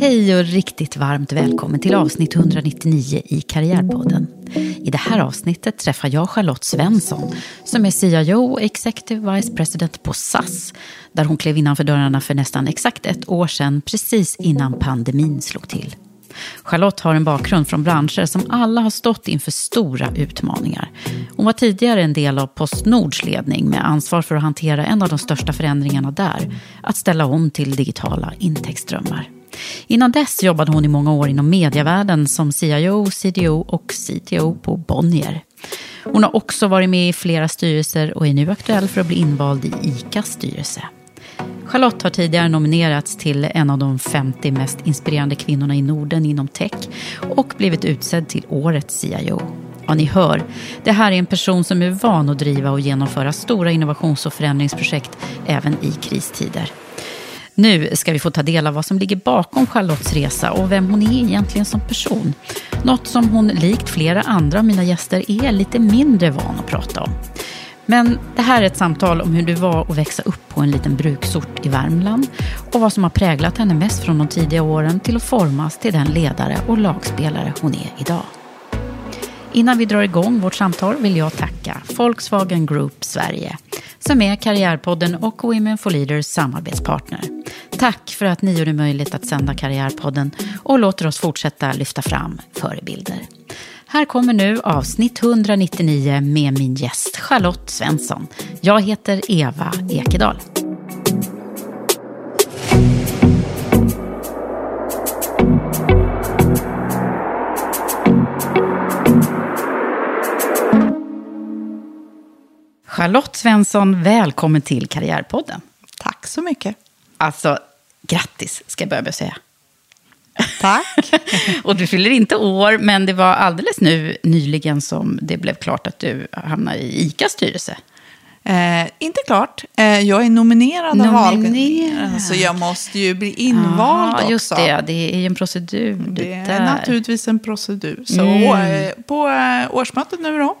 Hej och riktigt varmt välkommen till avsnitt 199 i Karriärpodden. I det här avsnittet träffar jag Charlotte Svensson som är CIO och Executive Vice President på SAS där hon klev innanför dörrarna för nästan exakt ett år sedan precis innan pandemin slog till. Charlotte har en bakgrund från branscher som alla har stått inför stora utmaningar. Hon var tidigare en del av Postnords ledning med ansvar för att hantera en av de största förändringarna där, att ställa om till digitala intäktsströmmar. Innan dess jobbade hon i många år inom medievärlden som CIO, CDO och CTO på Bonnier. Hon har också varit med i flera styrelser och är nu aktuell för att bli invald i ICAs styrelse. Charlotte har tidigare nominerats till en av de 50 mest inspirerande kvinnorna i Norden inom tech och blivit utsedd till årets CIO. Ja, ni hör, det här är en person som är van att driva och genomföra stora innovations och förändringsprojekt även i kristider. Nu ska vi få ta del av vad som ligger bakom Charlottes resa och vem hon är egentligen som person. Något som hon, likt flera andra av mina gäster, är lite mindre van att prata om. Men det här är ett samtal om hur det var att växa upp på en liten bruksort i Värmland och vad som har präglat henne mest från de tidiga åren till att formas till den ledare och lagspelare hon är idag. Innan vi drar igång vårt samtal vill jag tacka Volkswagen Group Sverige som är Karriärpodden och Women for Leaders samarbetspartner. Tack för att ni gör det möjligt att sända Karriärpodden och låter oss fortsätta lyfta fram förebilder. Här kommer nu avsnitt 199 med min gäst Charlotte Svensson. Jag heter Eva Ekedal. Charlotte Svensson, välkommen till Karriärpodden. Tack så mycket. Alltså, grattis ska jag börja med att säga. Tack. och du fyller inte år, men det var alldeles nu nyligen som det blev klart att du hamnade i ICAs styrelse. Eh, inte klart. Eh, jag är nominerad, Nominerad. av. Så jag måste ju bli invald Aha, också. just det, det är ju en procedur. Det är där. naturligtvis en procedur. Så Mm. eh, på eh, årsmötet nu då.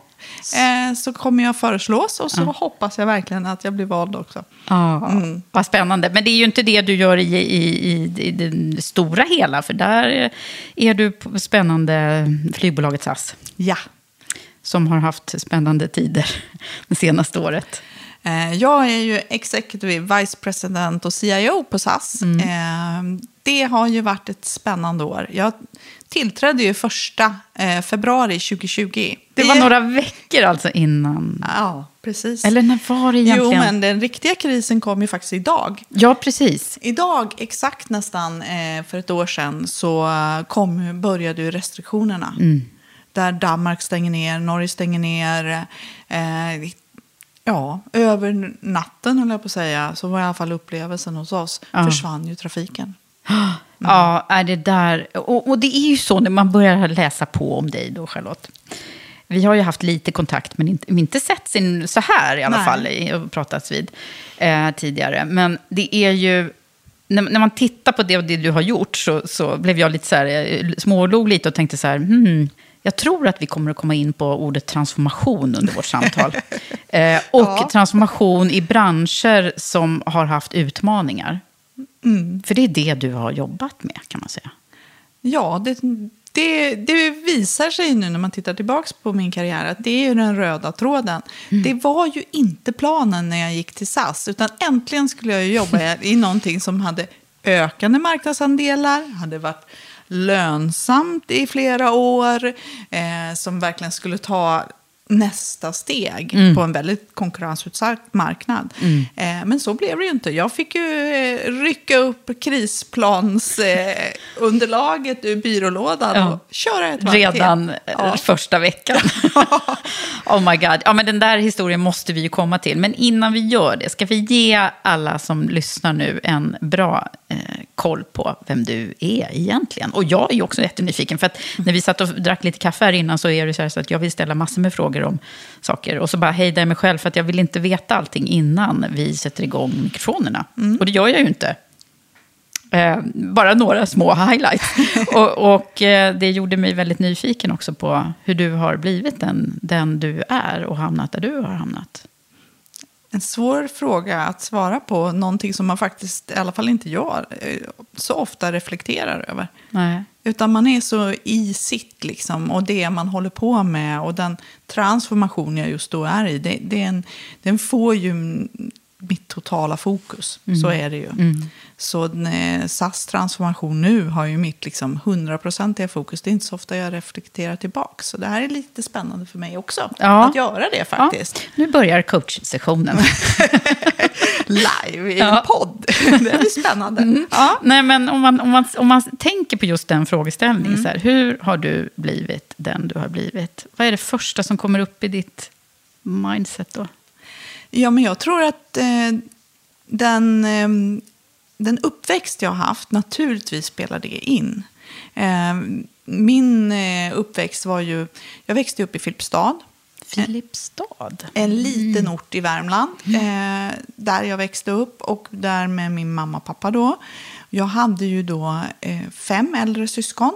Eh, så kommer jag föreslås och så hoppas jag verkligen att jag blir vald också. Ja, Mm. vad spännande. Men det är ju inte det du gör i, i, i, i det stora hela, för där är du på spännande flygbolaget SAS, Ja. som har haft spännande tider det senaste året. Eh, Jag är ju Executive Vice President och CIO på SAS. Mm. Eh, Det har ju varit ett spännande år. Jag tillträdde ju första eh, februari 2020. Det var några veckor alltså innan. Ja, precis. Eller när var det egentligen? Jo, men den riktiga krisen kom ju faktiskt idag. Ja, precis. Idag, exakt nästan eh, för ett år sedan, så kom, började ju restriktionerna. Mm. Där Danmark stänger ner, Norge stänger ner. Eh, ja, över natten, höll jag på att säga, så var i alla fall upplevelsen hos oss, Ja. försvann ju trafiken. Ja, är det där. Och, och det är ju så när man börjar läsa på om dig då, Charlotte. vi har ju haft lite kontakt, men inte, inte sett sin, så här i alla Nej. fall, och pratats vid eh, tidigare. Men det är ju, när, när man tittar på det och det du har gjort så, så blev jag lite så här, eh, smålog lite och tänkte så här, hmm, jag tror att vi kommer att komma in på ordet transformation under vårt samtal. eh, och Ja. transformation i branscher som har haft utmaningar. Mm. För det är det du har jobbat med, kan man säga. Ja, det, det, det visar sig nu när man tittar tillbaka på min karriär att det är ju den röda tråden. Det var ju inte planen när jag gick till SAS, utan äntligen skulle jag jobba i någonting som hade ökande marknadsandelar, hade varit lönsamt i flera år, eh, som verkligen skulle ta nästa steg på en väldigt konkurrensutsatt marknad. Eh, men så blev det ju inte. Jag fick ju eh, rycka upp krisplansunderlaget eh, ur byrålådan Ja. och köra ett varv Redan till. eh, Ja. första veckan. oh my god. Ja, men den där historien måste vi ju komma till. Men innan vi gör det, ska vi ge alla som lyssnar nu en bra eh, koll på vem du är egentligen? Och jag är ju också jättenyfiken, för att när vi satt och drack lite kaffe här innan så är det så, här så att jag vill ställa massor med frågor om saker. Och så bara hejda jag mig själv, för att jag vill inte veta allting innan vi sätter igång mikrofonerna. Och det gör jag ju inte. Eh, bara några små highlights. och och eh, det gjorde mig väldigt nyfiken också på hur du har blivit den, den du är och hamnat där du har hamnat. En svår fråga att svara på, någonting som man faktiskt, i alla fall inte jag, eh, så ofta reflekterar över. Nej. Utan man är så i sitt liksom, och det man håller på med och den transformation jag just då är i, det, det är en, den får ju mitt totala fokus. Så är det ju. Så eh, SAS transformation nu har ju mitt liksom 100% fokus. Det är inte så ofta jag reflekterar tillbaka. Så det här är lite spännande för mig också. Ja. Att göra det faktiskt. Ja, nu börjar coachsessionen. Live i Ja. en podd. det blir spännande. Ja. Nej, men om man, om, man, om man tänker på just den frågeställningen, så här, hur har du blivit den du har blivit? Vad är det första som kommer upp i ditt mindset då? Ja, men jag tror att eh, den, eh, den uppväxt jag har haft, naturligtvis spelar det in. Eh, min eh, uppväxt var ju, jag växte upp i Filipstad. Filipstad. En liten ort i Värmland, eh, där jag växte upp och där med min mamma och pappa då. Jag hade ju då eh, fem äldre syskon.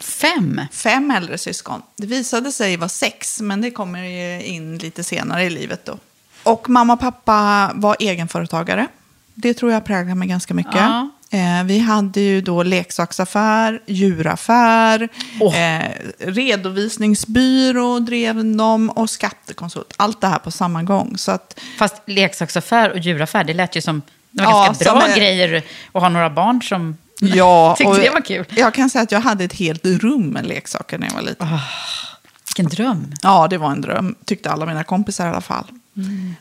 Fem. Fem äldre syskon. Det visade sig vara sex, men det kommer in lite senare i livet då. Och mamma och pappa var egenföretagare. Det tror jag präglar mig ganska mycket. Ja. Eh, vi hade ju då leksaksaffär, djuraffär, Åh. eh, redovisningsbyrå drev de och skattekonsult. Allt det här på samma gång. Så att, Fast leksaksaffär och djuraffär, det lät ju som det var Ja, ganska bra är- grejer att ha några barn som ja, tyckte det var kul. Jag kan säga att jag hade ett helt rum med leksaker när jag var liten. Vilken dröm. Ja, det var en dröm, tyckte alla mina kompisar i alla fall.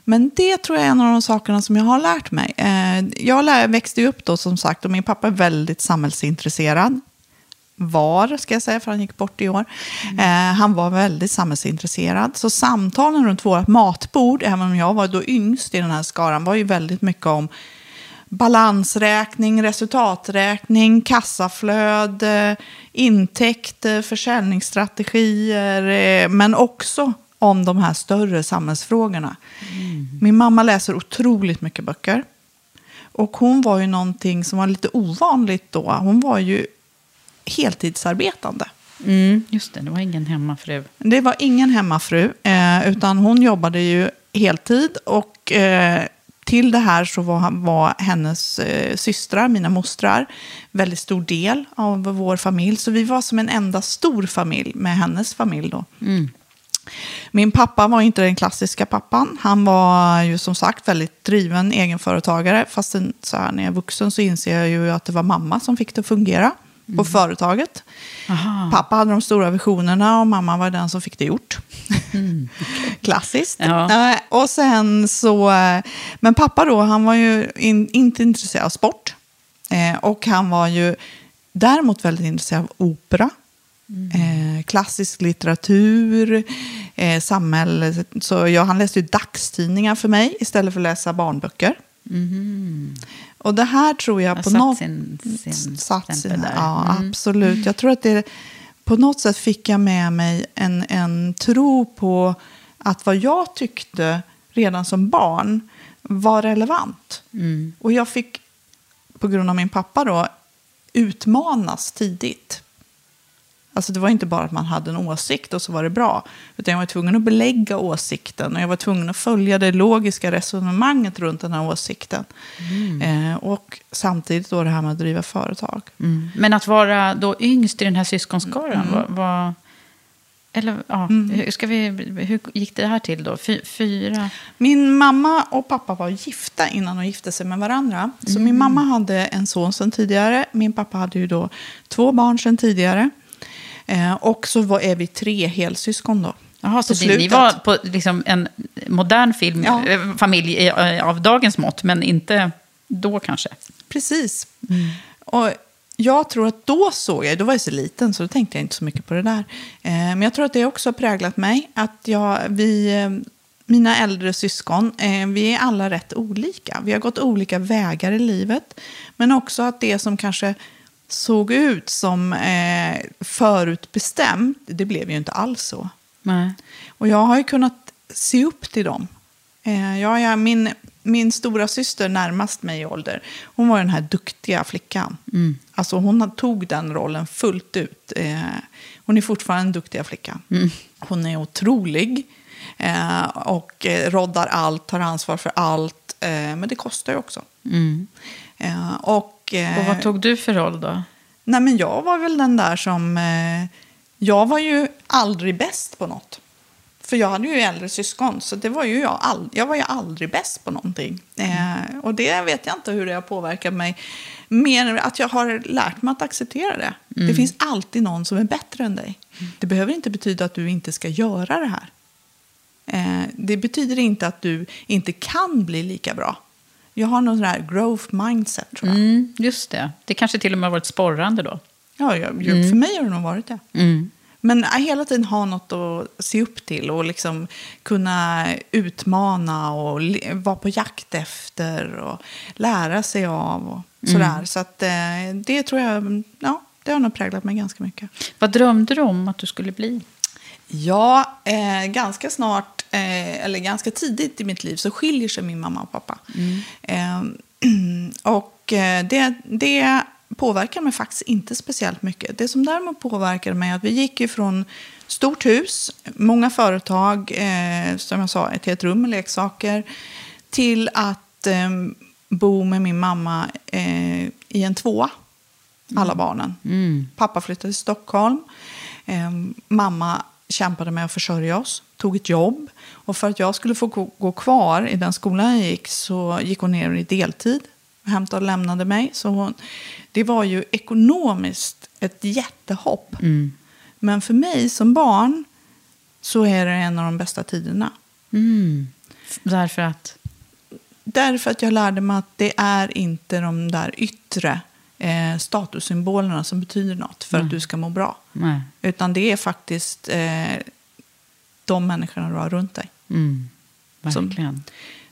Men det tror jag är en av de sakerna som jag har lärt mig. Eh, jag växte upp då som sagt och min pappa är väldigt samhällsintresserad. Var, ska jag säga, för han gick bort i år. Eh, han var väldigt samhällsintresserad. Så samtalen runt vårt matbord, även om jag var då yngst i den här skaran, var ju väldigt mycket om balansräkning, resultaträkning, kassaflöde, intäkter, försäljningsstrategier, eh, men också om de här större samhällsfrågorna. Min mamma läser otroligt mycket böcker. Och hon var ju någonting som var lite ovanligt då. Hon var ju heltidsarbetande. Mm, just det, det var ingen hemmafru. Det var ingen hemmafru, eh, utan hon jobbade ju heltid. Och eh, till det här så var, var hennes eh, systrar, mina mostrar, väldigt stor del av vår familj. Så vi var som en enda stor familj med hennes familj då. Min pappa var inte den klassiska pappan. Han var ju som sagt väldigt driven egenföretagare. Fast så här, när jag är vuxen så inser jag ju att det var mamma som fick det att fungera på företaget. Aha. Pappa hade de stora visionerna och mamma var den som fick det gjort. Klassiskt. Ja. Eh, och sen så, eh, men pappa då, han var ju in, inte intresserad av sport. Eh, och han var ju däremot väldigt intresserad av opera. Eh, klassisk litteratur, eh, samhälle. Så jag, han läste ju dagstidningar för mig istället för att läsa barnböcker. Och det här tror jag Har på något sin- sin satt där. Ja, Mm. absolut. Jag tror att det på något sätt fick jag med mig en, en tro på att vad jag tyckte redan som barn var relevant. Och jag fick, på grund av min pappa då, utmanas tidigt. Alltså det var inte bara att man hade en åsikt och så var det bra. Utan jag var tvungen att belägga åsikten och jag var tvungen att följa det logiska resonemanget runt den här åsikten. Eh, och samtidigt då det här med att driva företag. Mm. Men att vara då yngst i den här syskonskaran, var, var, eller ja, hur, ska vi, hur gick det här till då? Fy, fyra? Min mamma och pappa var gifta innan de gifte sig med varandra. Så min mamma hade en son sedan tidigare. Min pappa hade ju då två barn sedan tidigare. Eh, och så var, är vi tre helsyskon då. Jaha, så På ni, var på liksom en modern film, Ja. eh, familj eh, av dagens mått, men inte då kanske? Precis. Och jag tror att då såg jag, då var jag så liten så då tänkte jag inte så mycket på det där. Eh, men jag tror att det också har präglat mig. Att jag, vi, mina äldre syskon, eh, vi är alla rätt olika. Vi har gått olika vägar i livet. Men också att det som kanske såg ut som eh, förutbestämt, det blev ju inte alls så. Nej. Och jag har ju kunnat se upp till dem. Eh, jag är min, min stora syster närmast mig i ålder, hon var den här duktiga flickan. Alltså hon tog den rollen fullt ut. Eh, hon är fortfarande en duktiga flicka. Hon är otrolig eh, och eh, roddar allt, tar ansvar för allt. Eh, men det kostar ju också. Eh, och, eh, Och vad tog du för roll då? Nej, men jag var väl den där som... Eh, jag var ju aldrig bäst på något. För jag hade ju äldre syskon, så det var ju jag, all, jag var ju aldrig bäst på någonting. Eh, och det vet jag inte hur det har påverkat mig. Mer att jag har lärt mig att acceptera det. Det finns alltid någon som är bättre än dig. Det behöver inte betyda att du inte ska göra det här. Eh, det betyder inte att du inte kan bli lika bra. Jag har någon sån här growth mindset, tror jag. Mm, just det. Det kanske till och med har varit sporrande då. Ja, jag, för mig har det nog varit det. Men att hela tiden ha något att se upp till och liksom kunna utmana och vara på jakt efter och lära sig av och sådär. Så att, eh, det tror jag, ja, det har nog präglat mig ganska mycket. Vad drömde du om att du skulle bli? Ja, eh, ganska snart, eh, eller ganska tidigt i mitt liv så skiljer sig min mamma och pappa. Eh, och eh, det, det påverkar mig faktiskt inte speciellt mycket. Det som däremot påverkar mig är att vi gick ifrån stort hus, många företag, eh, som jag sa, ett helt rum med leksaker, till att eh, bo med min mamma i en tvåa, alla barnen. Pappa flyttade till Stockholm. Mamma kämpade med att försörja oss, tog ett jobb. Och för att jag skulle få gå, gå kvar i den skolan jag gick så gick hon ner i deltid. Hämtade och lämnade mig. Så hon, det var ju ekonomiskt ett jättehopp. Men för mig som barn så är det en av de bästa tiderna. Därför att... Därför att jag lärde mig att det är inte de där yttre eh, statussymbolerna som betyder något för att du ska må bra. Nej. Utan det är faktiskt eh, de människorna du har runt dig. Mm, verkligen.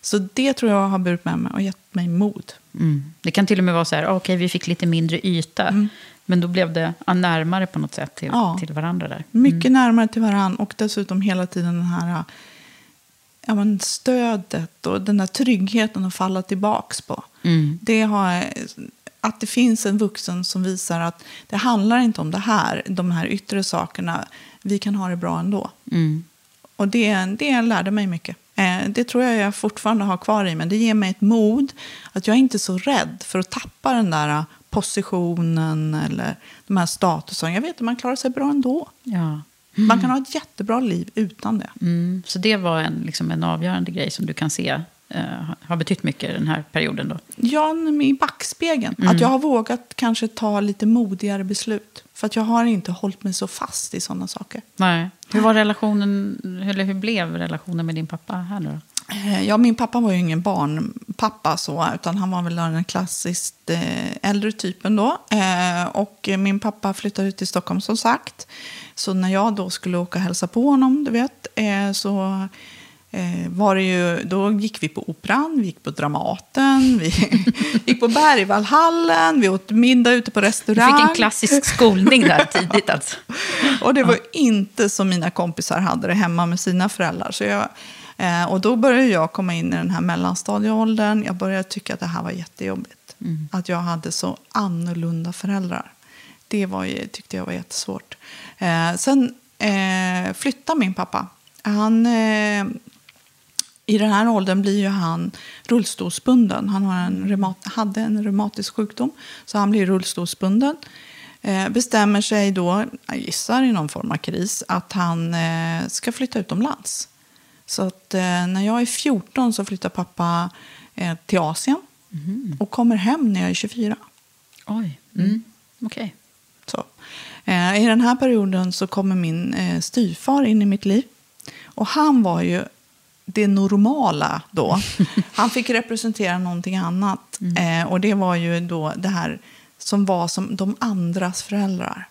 Så det tror jag har burit med mig och gett mig mod. Mm. Det kan till och med vara så här, okej vi fick lite mindre yta. Men då blev det ja, närmare på något sätt till, Ja. till varandra där. Mycket närmare till varandra och dessutom hela tiden den här ja, men stödet och den där tryggheten att falla tillbaks på. Det har, att det finns en vuxen som visar att det handlar inte om det här, de här yttre sakerna. Vi kan ha det bra ändå. Och det, det lärde mig mycket. Eh, det tror jag jag fortfarande har kvar i mig. Det ger mig ett mod att jag är inte är så rädd för att tappa den där positionen eller de här statusen. Jag vet att man klarar sig bra ändå. Ja. Man kan ha ett jättebra liv utan det. Mm. Så det var en, liksom en avgörande grej som du kan se eh, har betytt mycket den här perioden då. Ja, i backspegeln. Att jag har vågat kanske ta lite modigare beslut. För att jag har inte hållit mig så fast i sådana saker. Nej. Hur var relationen, eller hur blev relationen med din pappa här nu då? Eh, Ja, min pappa var ju ingen barnpappa så, utan han var väl den klassiskt eh, äldre typen då. Eh, och min pappa flyttade ut till Stockholm som sagt. Så när jag då skulle åka och hälsa på honom, du vet, eh, så eh, var det ju, då gick vi på Operan, vi gick på Dramaten, vi gick på Bergvallhallen, vi åt middag ute på Du restaurang. fick en klassisk skolning där tidigt alltså. Och det var inte som mina kompisar hade det hemma med sina föräldrar. Så jag, eh, och då började jag komma in i den här mellanstadieåldern. Jag började tycka att det här var jättejobbigt. Att jag hade så annorlunda föräldrar. Det var, ju- tyckte jag var jättesvårt. Eh, sen eh, flyttade min pappa. Han, eh, I den här åldern blir ju han rullstolsbunden. Han har en hade en reumatisk sjukdom, så han blir rullstolsbunden. Eh, bestämmer sig då, jag gissar i någon form av kris, att han eh, ska flytta utomlands. Så att, eh, när jag är 14 så flyttar pappa eh, till Asien och kommer hem när jag är 24. Oj, mm. okej. Så. Eh, I den här perioden så kommer min eh, styvfar in i mitt liv. Och han var ju det normala då. Han fick representera någonting annat. Eh, och det var ju då det här som var som de andras föräldrar.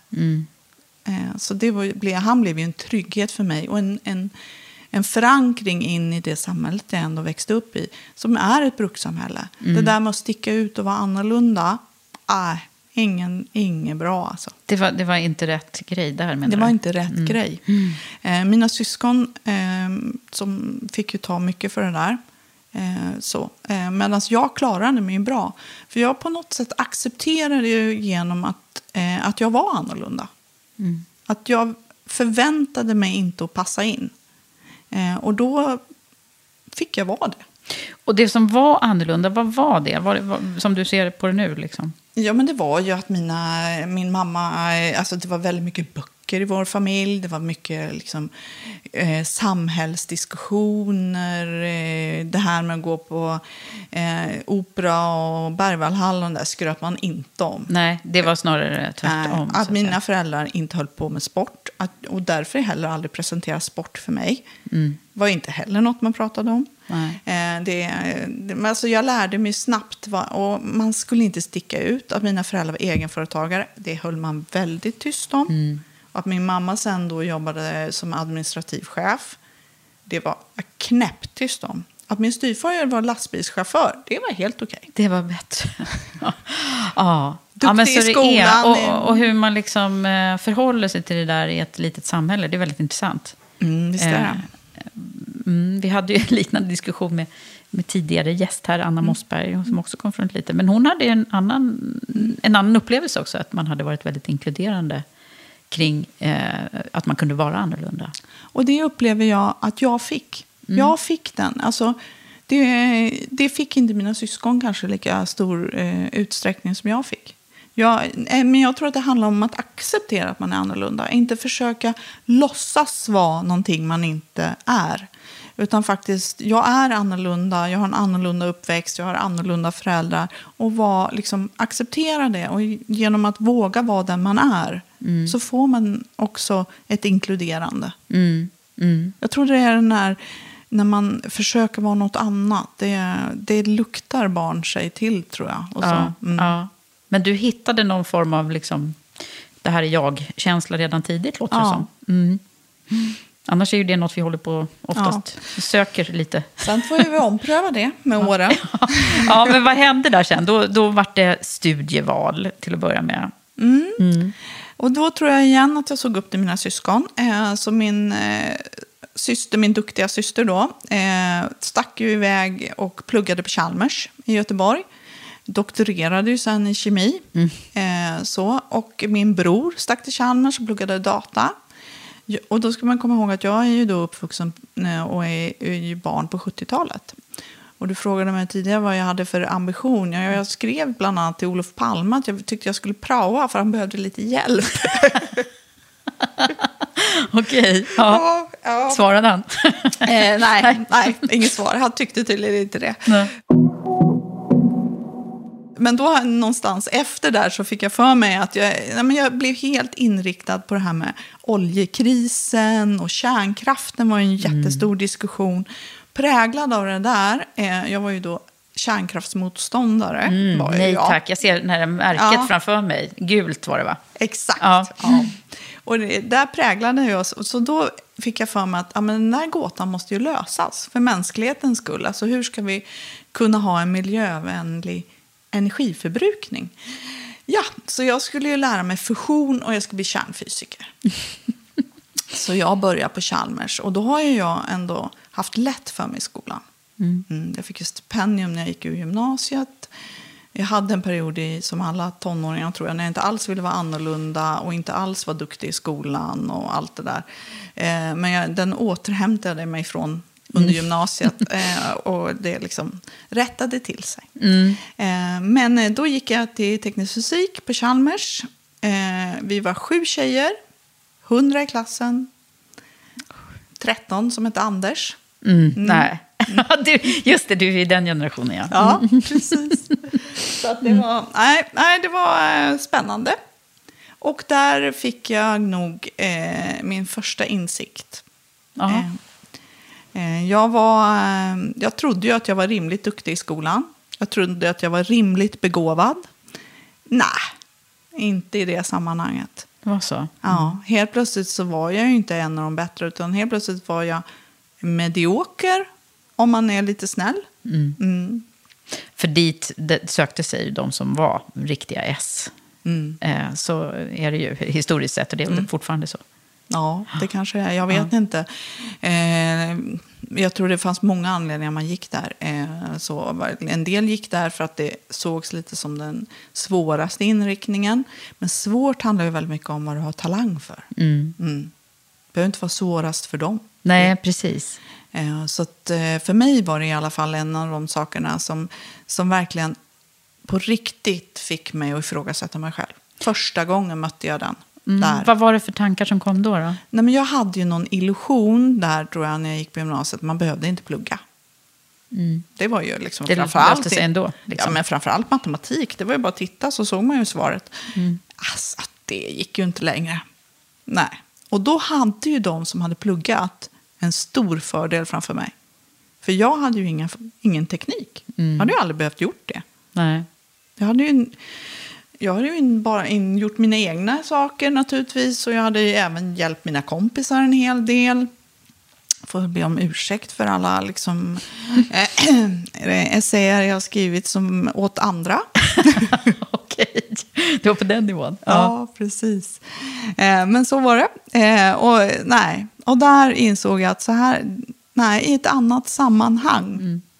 Eh, så det var, blev, han blev ju en trygghet för mig och en, en, en förankring in i det samhället jag ändå växte upp i. Som är ett brukssamhälle. Det där med att sticka ut och vara annorlunda, äh, ingen, ingen bra alltså. Det, var, det var inte rätt grej där menar Det du? var inte rätt grej. Eh, mina syskon eh, som fick ju ta mycket för det där. Eh, så. Eh, Medan jag klarade mig bra. För jag på något sätt accepterade ju genom att, eh, att jag var annorlunda. Att jag förväntade mig inte att passa in. Eh, och då fick jag vara det. Och det som var annorlunda, vad var det? Var det var, som du ser på det nu liksom? Ja, men det var ju att mina, min mamma, eh, alltså det var väldigt mycket böcker i vår familj. Det var mycket liksom, eh, samhällsdiskussioner. Eh, det här med att gå på eh, opera och Berwaldhallen, där skröt man inte om. Nej, det var snarare tvärtom. Nej, så att mina föräldrar inte höll på med sport. Att, och därför heller aldrig presentera sport för mig. var inte heller något man pratade om. Eh, det, men alltså jag lärde mig snabbt, va, och man skulle inte sticka ut. Att mina föräldrar var egenföretagare, det höll man väldigt tyst om. Och att min mamma sen då jobbade som administrativ chef, det var knäpptyst om. Att min styvfar var lastbilschaufför, det var helt okej. Det var bättre. ja. ja, Duktig men så i det skolan. är. Och, och hur man liksom eh, förhåller sig till det där i ett litet samhälle, det är väldigt intressant. Mm, visst är det. Eh, Mm, vi hade ju en liknande diskussion med, med tidigare gäst här, Mm. Anna Mossberg, som också kom från ett litet. Men hon hade en annan, en annan upplevelse också, att man hade varit väldigt inkluderande kring eh, att man kunde vara annorlunda. Och det upplever jag att jag fick. Jag fick den. Alltså, det, det fick inte mina syskon kanske lika stor eh, utsträckning som jag fick. Jag, eh, men jag tror att det handlar om att acceptera att man är annorlunda. Inte försöka låtsas vara någonting man inte är. Utan faktiskt, jag är annorlunda, jag har en annorlunda uppväxt, jag har annorlunda föräldrar. Och var, liksom, acceptera det. Och genom att våga vara den man är så får man också ett inkluderande. Jag tror det är den här, när man försöker vara något annat. Det, det luktar barn sig till, tror jag. Och så. Ja, Mm. ja. Men du hittade någon form av liksom, det här är jag-känsla redan tidigt, låter det Ja. som. Mm. Annars är ju det något vi håller på oftast söker lite. Sen får vi ompröva det med åren. ja, men vad hände där sen? Då, då var det studieval till att börja med. Och då tror jag igen att jag såg upp till mina syskon. Eh, så min eh, syster, min duktiga syster då, eh, stack ju iväg och pluggade på Chalmers i Göteborg. Doktorerade ju sen i kemi. Eh, så. Och min bror stack till Chalmers och pluggade data. Ja, Och då ska man komma ihåg att jag är ju då uppvuxen eh, och är, är barn på 70-talet. Och du frågade mig tidigare vad jag hade för ambition. Jag, jag skrev bland annat till Olof Palme att jag tyckte jag skulle praoa för han behövde lite hjälp. Okej. Ja. ja. Svarade han? Eh, nej, nej, inget svar. Han tyckte tydligen inte det. Nej. Men då någonstans efter där så fick jag för mig att jag, nej, jag blev helt inriktad på det här med oljekrisen och kärnkraften var en jättestor diskussion. Präglad av det där, eh, jag var ju då kärnkraftsmotståndare. var ju Nej jag. tack, jag ser det här märket Ja. framför mig. Gult var det va? Exakt. Ja. Ja. Och det, där präglade jag oss. Så då fick jag för mig att ja, men den där gåtan måste ju lösas för mänsklighetens skull. Alltså hur ska vi kunna ha en miljövänlig energiförbrukning? Ja, så jag skulle ju lära mig fusion och jag skulle bli kärnfysiker. så jag började på Chalmers och då har ju jag ändå haft lätt för mig i skolan. Mm, jag fick ju stipendium när jag gick ur gymnasiet. Jag hade en period i, som alla tonåringar tror jag, när jag inte alls ville vara annorlunda och inte alls var duktig i skolan och allt det där. Eh, men jag, den återhämtade mig från under gymnasiet eh, och det liksom rättade till sig. Eh, men eh, då gick jag till teknisk fysik på Chalmers. Vi var sju tjejer, hundra i klassen, 13 som hette Anders. Mm. Nej. du, just det, du är i den generationen ja. Ja, precis. Så att det, var, nej, nej, det var spännande. Och där fick jag nog eh, min första insikt. Eh, jag, var, eh, jag trodde ju att jag var rimligt duktig i skolan. Jag trodde att jag var rimligt begåvad. Nej, inte i det sammanhanget. Det var så. Ja, helt plötsligt så var jag ju inte en av de bättre, utan helt plötsligt var jag medioker, om man är lite snäll. Mm. För dit sökte sig de som var riktiga S. Mm. Eh, så är det ju historiskt sett, och det är väl fortfarande så. Ja, det kanske är. Jag vet inte. Eh, jag tror det fanns många anledningar man gick där. Eh, så en del gick där för att det sågs lite som den svåraste inriktningen. Men svårt handlar ju väldigt mycket om vad du har talang för. Mm. Det behöver inte vara svårast för dem. Nej, precis. Eh, Så att, eh, för mig var det i alla fall en av de sakerna som, som verkligen på riktigt fick mig att ifrågasätta mig själv. Första gången mötte jag den. Mm. Vad var det för tankar som kom då? då? Nej, men jag hade ju någon illusion där tror jag när jag gick på gymnasiet. Man behövde inte plugga. Det var ju liksom Det framförallt... sig ändå, liksom. Ja, men framförallt matematik. Det var ju bara att titta så såg man ju svaret. Mm. Alltså, det gick ju inte längre. Nej. Och då hade ju de som hade pluggat en stor fördel framför mig. För jag hade ju ingen, ingen teknik. Mm. Jag hade ju aldrig behövt gjort det. Nej. Jag hade ju, jag hade ju in- bara in, gjort mina egna saker naturligtvis. Och jag hade ju även hjälpt mina kompisar en hel del. Får be om ursäkt för alla liksom, eh, essäer jag har skrivit som åt andra. Okej, det var på den nivån. Ja, precis. Eh, men så var det. Eh, och, nej. och där insåg jag att så här, nej, i ett annat sammanhang eh,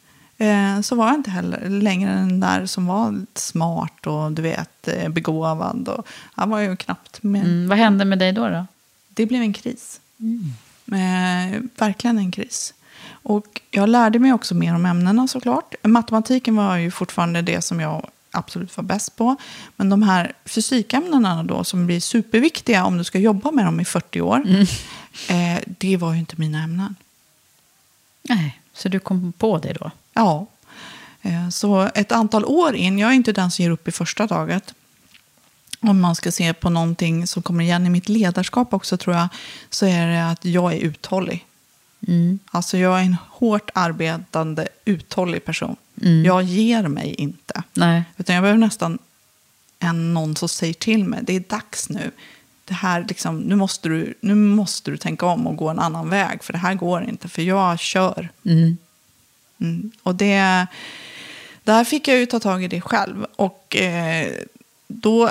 så var jag inte heller längre den där som var smart och du vet, eh, begåvad. Och, jag var ju knappt med. Mm, vad hände med dig då? då? Det blev en kris. Eh, verkligen en kris. Och jag lärde mig också mer om ämnena såklart. Matematiken var ju fortfarande det som jag absolut var bäst på. Men de här fysikämnena då som blir superviktiga om du ska jobba med dem i 40 år. Eh, det var ju inte mina ämnen. Nej, så du kom på det då? Ja. Eh, Så ett antal år in, jag är inte den som ger upp i första taget. Om man ska se på någonting som kommer igen i mitt ledarskap också tror jag, så är det att jag är uthållig. Alltså jag är en hårt arbetande, uthållig person. Jag ger mig inte. Nej. Utan jag behöver nästan en, någon som säger till mig, det är dags nu. Det här, liksom, nu, måste du, nu måste du tänka om och gå en annan väg, för det här går inte, för jag kör. Mm. Och det, där fick jag ju ta tag i det själv. Och eh, då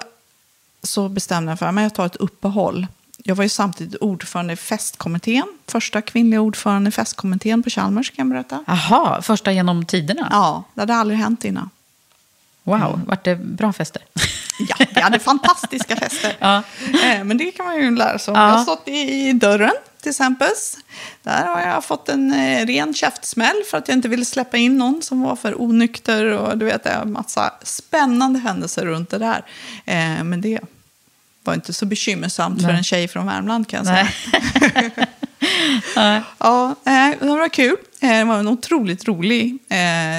så bestämde jag för att jag tar ett uppehåll. Jag var ju samtidigt ordförande i festkommittén. Första kvinnliga ordförande i festkommittén på Chalmers kan jag berätta. Jaha, första genom tiderna? Ja, det hade aldrig hänt innan. Wow, vart det bra fester? Ja, vi hade fantastiska fester. Ja. Eh, Men det kan man ju lära sig om. Ja. Jag har stått i dörren till exempel. Där har jag fått en eh, ren käftsmäll för att jag inte ville släppa in någon som var för onykter. Och du vet, det är en massa spännande händelser runt det där. Eh, men det var inte så bekymmersamt för Nej. en tjej från Värmland kan jag säga. Nej. Ja, eh, det var kul. Det var en otroligt rolig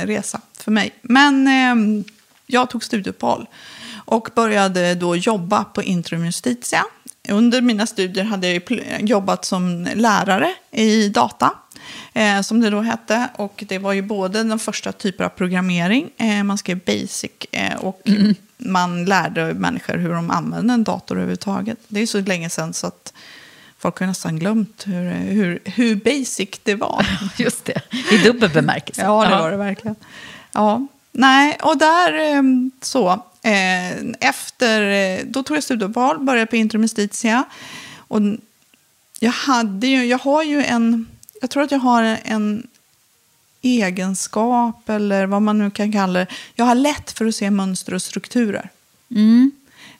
resa för mig. Men eh, jag tog studieuppehåll och började då jobba på Intrum Justitia. Under mina studier hade jag jobbat som lärare i data, eh, som det då hette. Och det var ju både den första typen av programmering, eh, man skrev basic, eh, och man lärde människor hur de använde en dator överhuvudtaget. Det är så länge sedan så att Folk har nästan glömt hur, hur, hur basic det var. Just det, i dubbel bemärkelse. Ja, det var det verkligen. Ja, nej, och där ehm, så. Eh, Efter, eh, då tog jag studieval, började på Intrum Justitia. Och jag, hade ju, jag har ju en, jag tror att jag har en egenskap eller vad man nu kan kalla det. Jag har lätt för att se mönster och strukturer. Mm.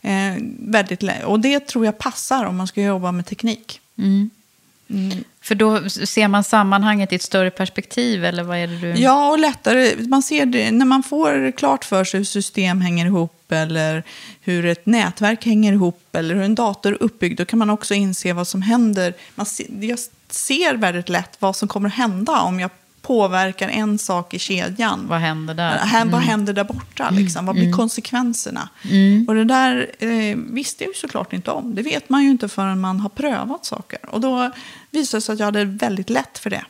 Eh, väldigt lätt. Och det tror jag passar om man ska jobba med teknik. För då ser man sammanhanget i ett större perspektiv, eller vad är det du... Ja, och lättare. Man ser det, när man får klart för sig hur system hänger ihop eller hur ett nätverk hänger ihop eller hur en dator är uppbyggd, då kan man också inse vad som händer. Man se, jag ser väldigt lätt vad som kommer att hända om jag påverkar en sak i kedjan. Vad händer där? Här, Vad händer där borta? Liksom? Vad blir konsekvenserna? Och det där eh, visste jag ju såklart inte om. Det vet man ju inte förrän man har prövat saker. Och då visade sig att jag hade väldigt lätt för det.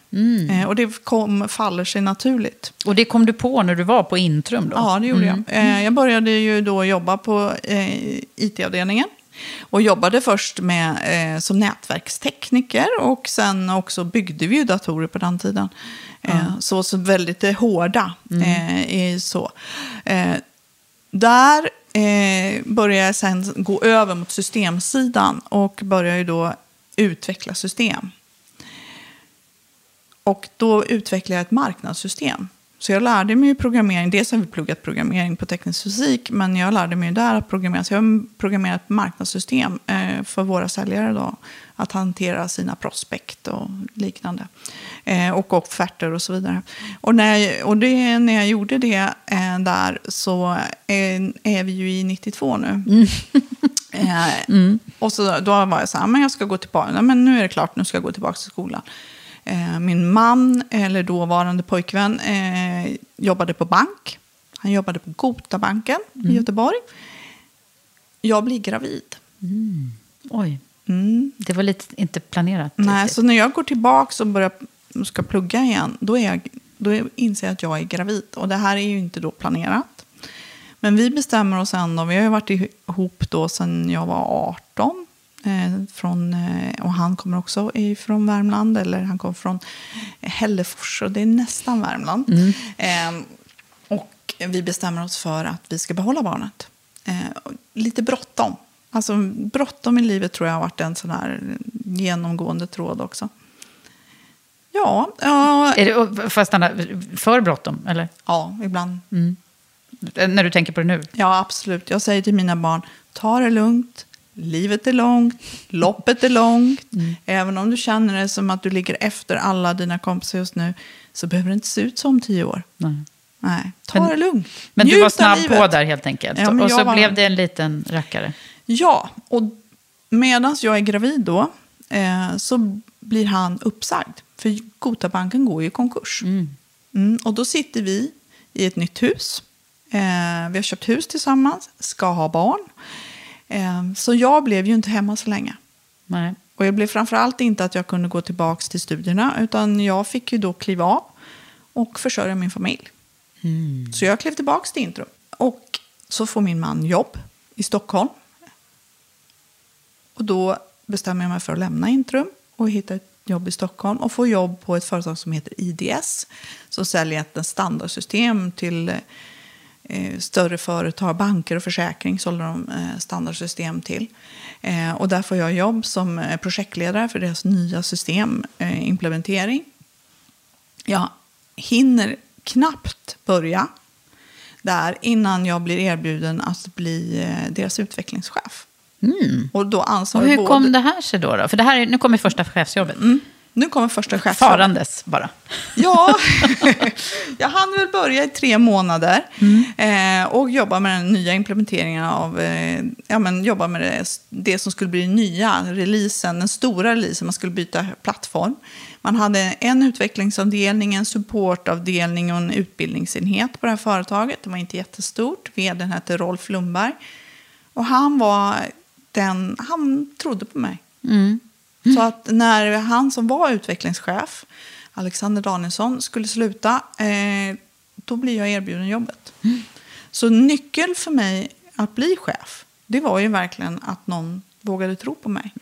Eh, och det kom, faller sig naturligt. Och det kom du på när du var på Intrum då? Ja, det gjorde jag. Eh, jag började ju då jobba på eh, IT-avdelningen. Och jobbade först med, eh, som nätverkstekniker och sen också byggde vi ju datorer på den tiden. Eh, så, så väldigt eh, hårda. Eh, i så. Eh, där eh, började jag sen gå över mot systemsidan och började ju då utveckla system. Och då utvecklade jag ett marknadssystem. Så jag lärde mig programmering. Dels har vi pluggat programmering på teknisk fysik, men jag lärde mig där att programmera. Så jag har programmerat marknadssystem eh, för våra säljare då. Att hantera sina prospekt och liknande. Eh, och offerter och så vidare. Och, när jag, och det, när jag gjorde det eh, där så eh, är vi ju i 92 nu. Eh, Och så, då var jag så här, men jag ska gå tillbaka. Men nu är det klart, nu ska jag gå tillbaka till skolan. Eh, min man, eller dåvarande pojkvän, eh, jobbade på bank. Han jobbade på Gotabanken i Göteborg. Jag blir gravid. Oj, Mm. det var lite inte planerat. Nej, riktigt. så när jag går tillbaka och börjar, ska plugga igen, då, är jag, då inser jag att jag är gravid. Och det här är ju inte då planerat. Men vi bestämmer oss ändå, vi har ju varit ihop då sedan jag var 18. Eh, från, eh, och han kommer också från Värmland, eller han kommer från Hällefors, och det är nästan Värmland. Eh, och vi bestämmer oss för att vi ska behålla barnet. Eh, lite bråttom. Alltså bråttom i livet tror jag har varit en sån här genomgående tråd också. Ja, ja, Är det, får jag stanna, för bråttom, eller? ja ibland. Eh, När du tänker på det nu? Ja, absolut. Jag säger till mina barn, ta det lugnt. Livet är långt, loppet är långt. Även om du känner det som att du ligger efter alla dina kompisar just nu så behöver det inte se ut så om tio år. Nej. Nej, ta Men- det lugnt. Men du Njut var av snabb på livet. där helt enkelt. Ja, och så var- blev det en liten rackare. Ja, och medan jag är gravid då eh, så blir han uppsagd. För Gotabanken går ju i konkurs. Mm, och då sitter vi i ett nytt hus. Eh, vi har köpt hus tillsammans, ska ha barn. Eh, så jag blev ju inte hemma så länge. Nej. Och jag blev framförallt inte att jag kunde gå tillbaka till studierna, utan jag fick ju då kliva av och försörja min familj. Så jag klev tillbaka till Intro. Och så får min man jobb i Stockholm. Och då bestämmer jag mig för att lämna Intrum och hitta ett jobb i Stockholm och få jobb på ett företag som heter IDS som säljer ett standardsystem till större företag, banker och försäkring sålde de eh, standardsystem till. Eh, och där får jag jobb som eh, projektledare för deras nya systemimplementering. Jag hinner knappt börja där innan jag blir erbjuden att bli eh, deras utvecklingschef. Och då Och hur både... kom det här sig då? då? För det här är, nu kommer första chefsjobbet. Nu kommer första chefsjobbet. Farandes bara. Ja, jag hann väl börja i tre månader eh, och jobba med den nya implementeringen av, eh, ja men jobba med det, det som skulle bli den nya releasen, den stora releasen, man skulle byta plattform. Man hade en utvecklingsavdelning, en supportavdelning och en utbildningsenhet på det här företaget. Det var inte jättestort. Vdn hette Rolf Lundberg. Och han var den, han trodde på mig. Så att när han som var utvecklingschef, Alexander Danielsson, skulle sluta, eh, då blir jag erbjuden jobbet. Så nyckeln för mig att bli chef, det var ju verkligen att någon vågade tro på mig.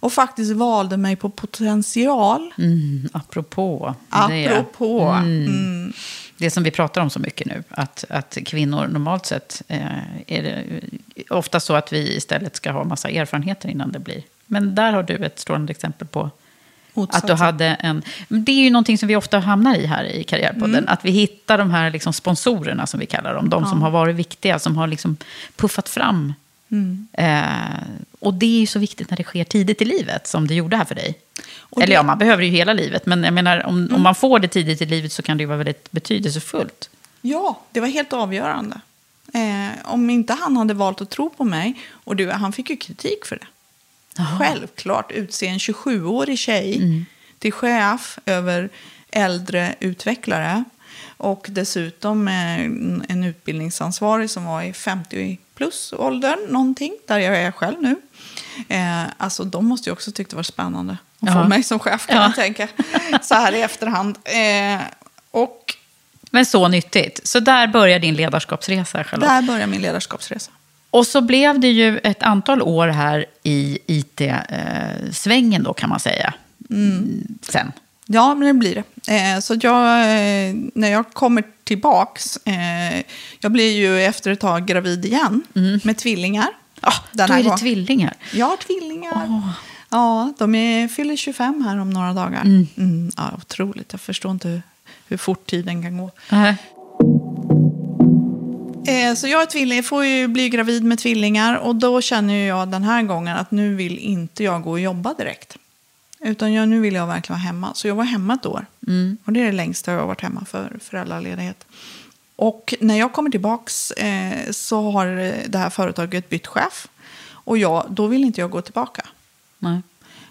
Och faktiskt valde mig på potential. Mm, apropå det. Apropå. Mm. Det som vi pratar om så mycket nu, att, att kvinnor normalt sett eh, är det ofta så att vi istället ska ha massa erfarenheter innan det blir. Men där har du ett strålande exempel på att du hade en... Det är ju någonting som vi ofta hamnar i här i Karriärpodden. Mm. Att vi hittar de här liksom sponsorerna som vi kallar dem. De som har varit viktiga, som har liksom puffat fram. Mm. Eh, och det är ju så viktigt när det sker tidigt i livet, som det gjorde här för dig. Och Eller det- ja, man behöver ju hela livet. Men jag menar, om, om man får det tidigt i livet så kan det ju vara väldigt betydelsefullt. Ja, det var helt avgörande. Eh, om inte han hade valt att tro på mig, och du, han fick ju kritik för det. Självklart, utse en 27-årig tjej till chef över äldre utvecklare. Och dessutom en utbildningsansvarig som var i 50 plus åldern, någonting, där jag är själv nu. Eh, alltså de måste ju också tyckt det var spännande att Ja. få mig som chef kan Ja. man tänka. Så här i efterhand. Eh, och Men så nyttigt. Så där börjar din ledarskapsresa, Charlotte. där börjar min ledarskapsresa. Och så blev det ju ett antal år här i IT-svängen då, kan man säga. Mm. Sen. Ja, men det blir det. Eh, så jag, eh, när jag kommer tillbaks, eh, jag blir ju efter ett tag gravid igen med tvillingar. Ah, Den då är det gången. tvillingar. Jag har tvillingar. Ja, de är, fyller 25 här om några dagar. Mm. ja, otroligt, jag förstår inte hur, hur fort tiden kan gå. Nej. Eh, så jag är tvilling, får ju bli gravid med tvillingar och då känner jag den här gången att nu vill inte jag gå och jobba direkt. Utan jag, nu vill jag verkligen vara hemma. Så jag var hemma ett år. Och det är det längsta jag har varit hemma för föräldraledighet. Och när jag kommer tillbaks eh, så har det här företaget bytt chef. Och jag, då vill inte jag gå tillbaka. Nej.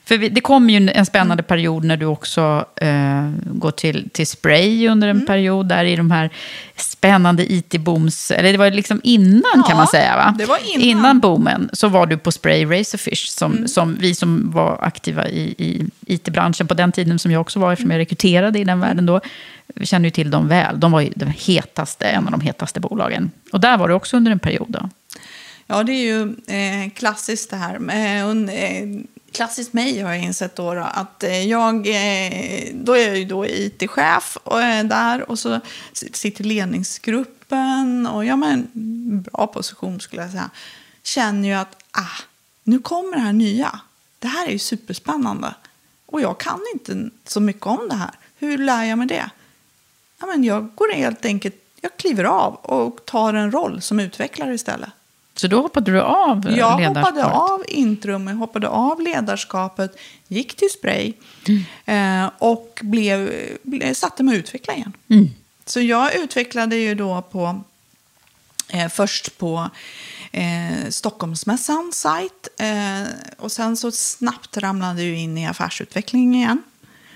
För vi, det kommer ju en spännande period när du också eh, går till, till Spray under en period där i de här spännande IT-booms, eller det var liksom innan Ja, kan man säga va? det var innan. boomen så var du på Spray Razorfish, som, som vi som var aktiva i, i IT-branschen på den tiden som jag också var, eftersom jag rekryterade i den världen då, vi känner ju till dem väl. De var ju den hetaste, en av de hetaste bolagen. Och där var du också under en period då. Ja, det är ju eh, klassiskt det här. Eh, und- eh, klassiskt mig har jag insett då, då att eh, jag, eh, då är jag ju då IT-chef och eh, där och så sitter ledningsgruppen och ja, men bra position skulle jag säga. Känner ju att ah, nu kommer det här nya. Det här är ju superspännande. Och jag kan inte så mycket om det här. Hur lär jag mig det? Ja, men jag går helt enkelt, jag kliver av och tar en roll som utvecklare istället. Så då hoppade du av eh, Jag hoppade ledarskapet. av Intrum, jag hoppade av ledarskapet, gick till Spray eh, och blev, ble, satte mig att utveckla igen. Så jag utvecklade ju då på, eh, först på eh, Stockholmsmässan sajt eh, och sen så snabbt ramlade jag in i affärsutveckling igen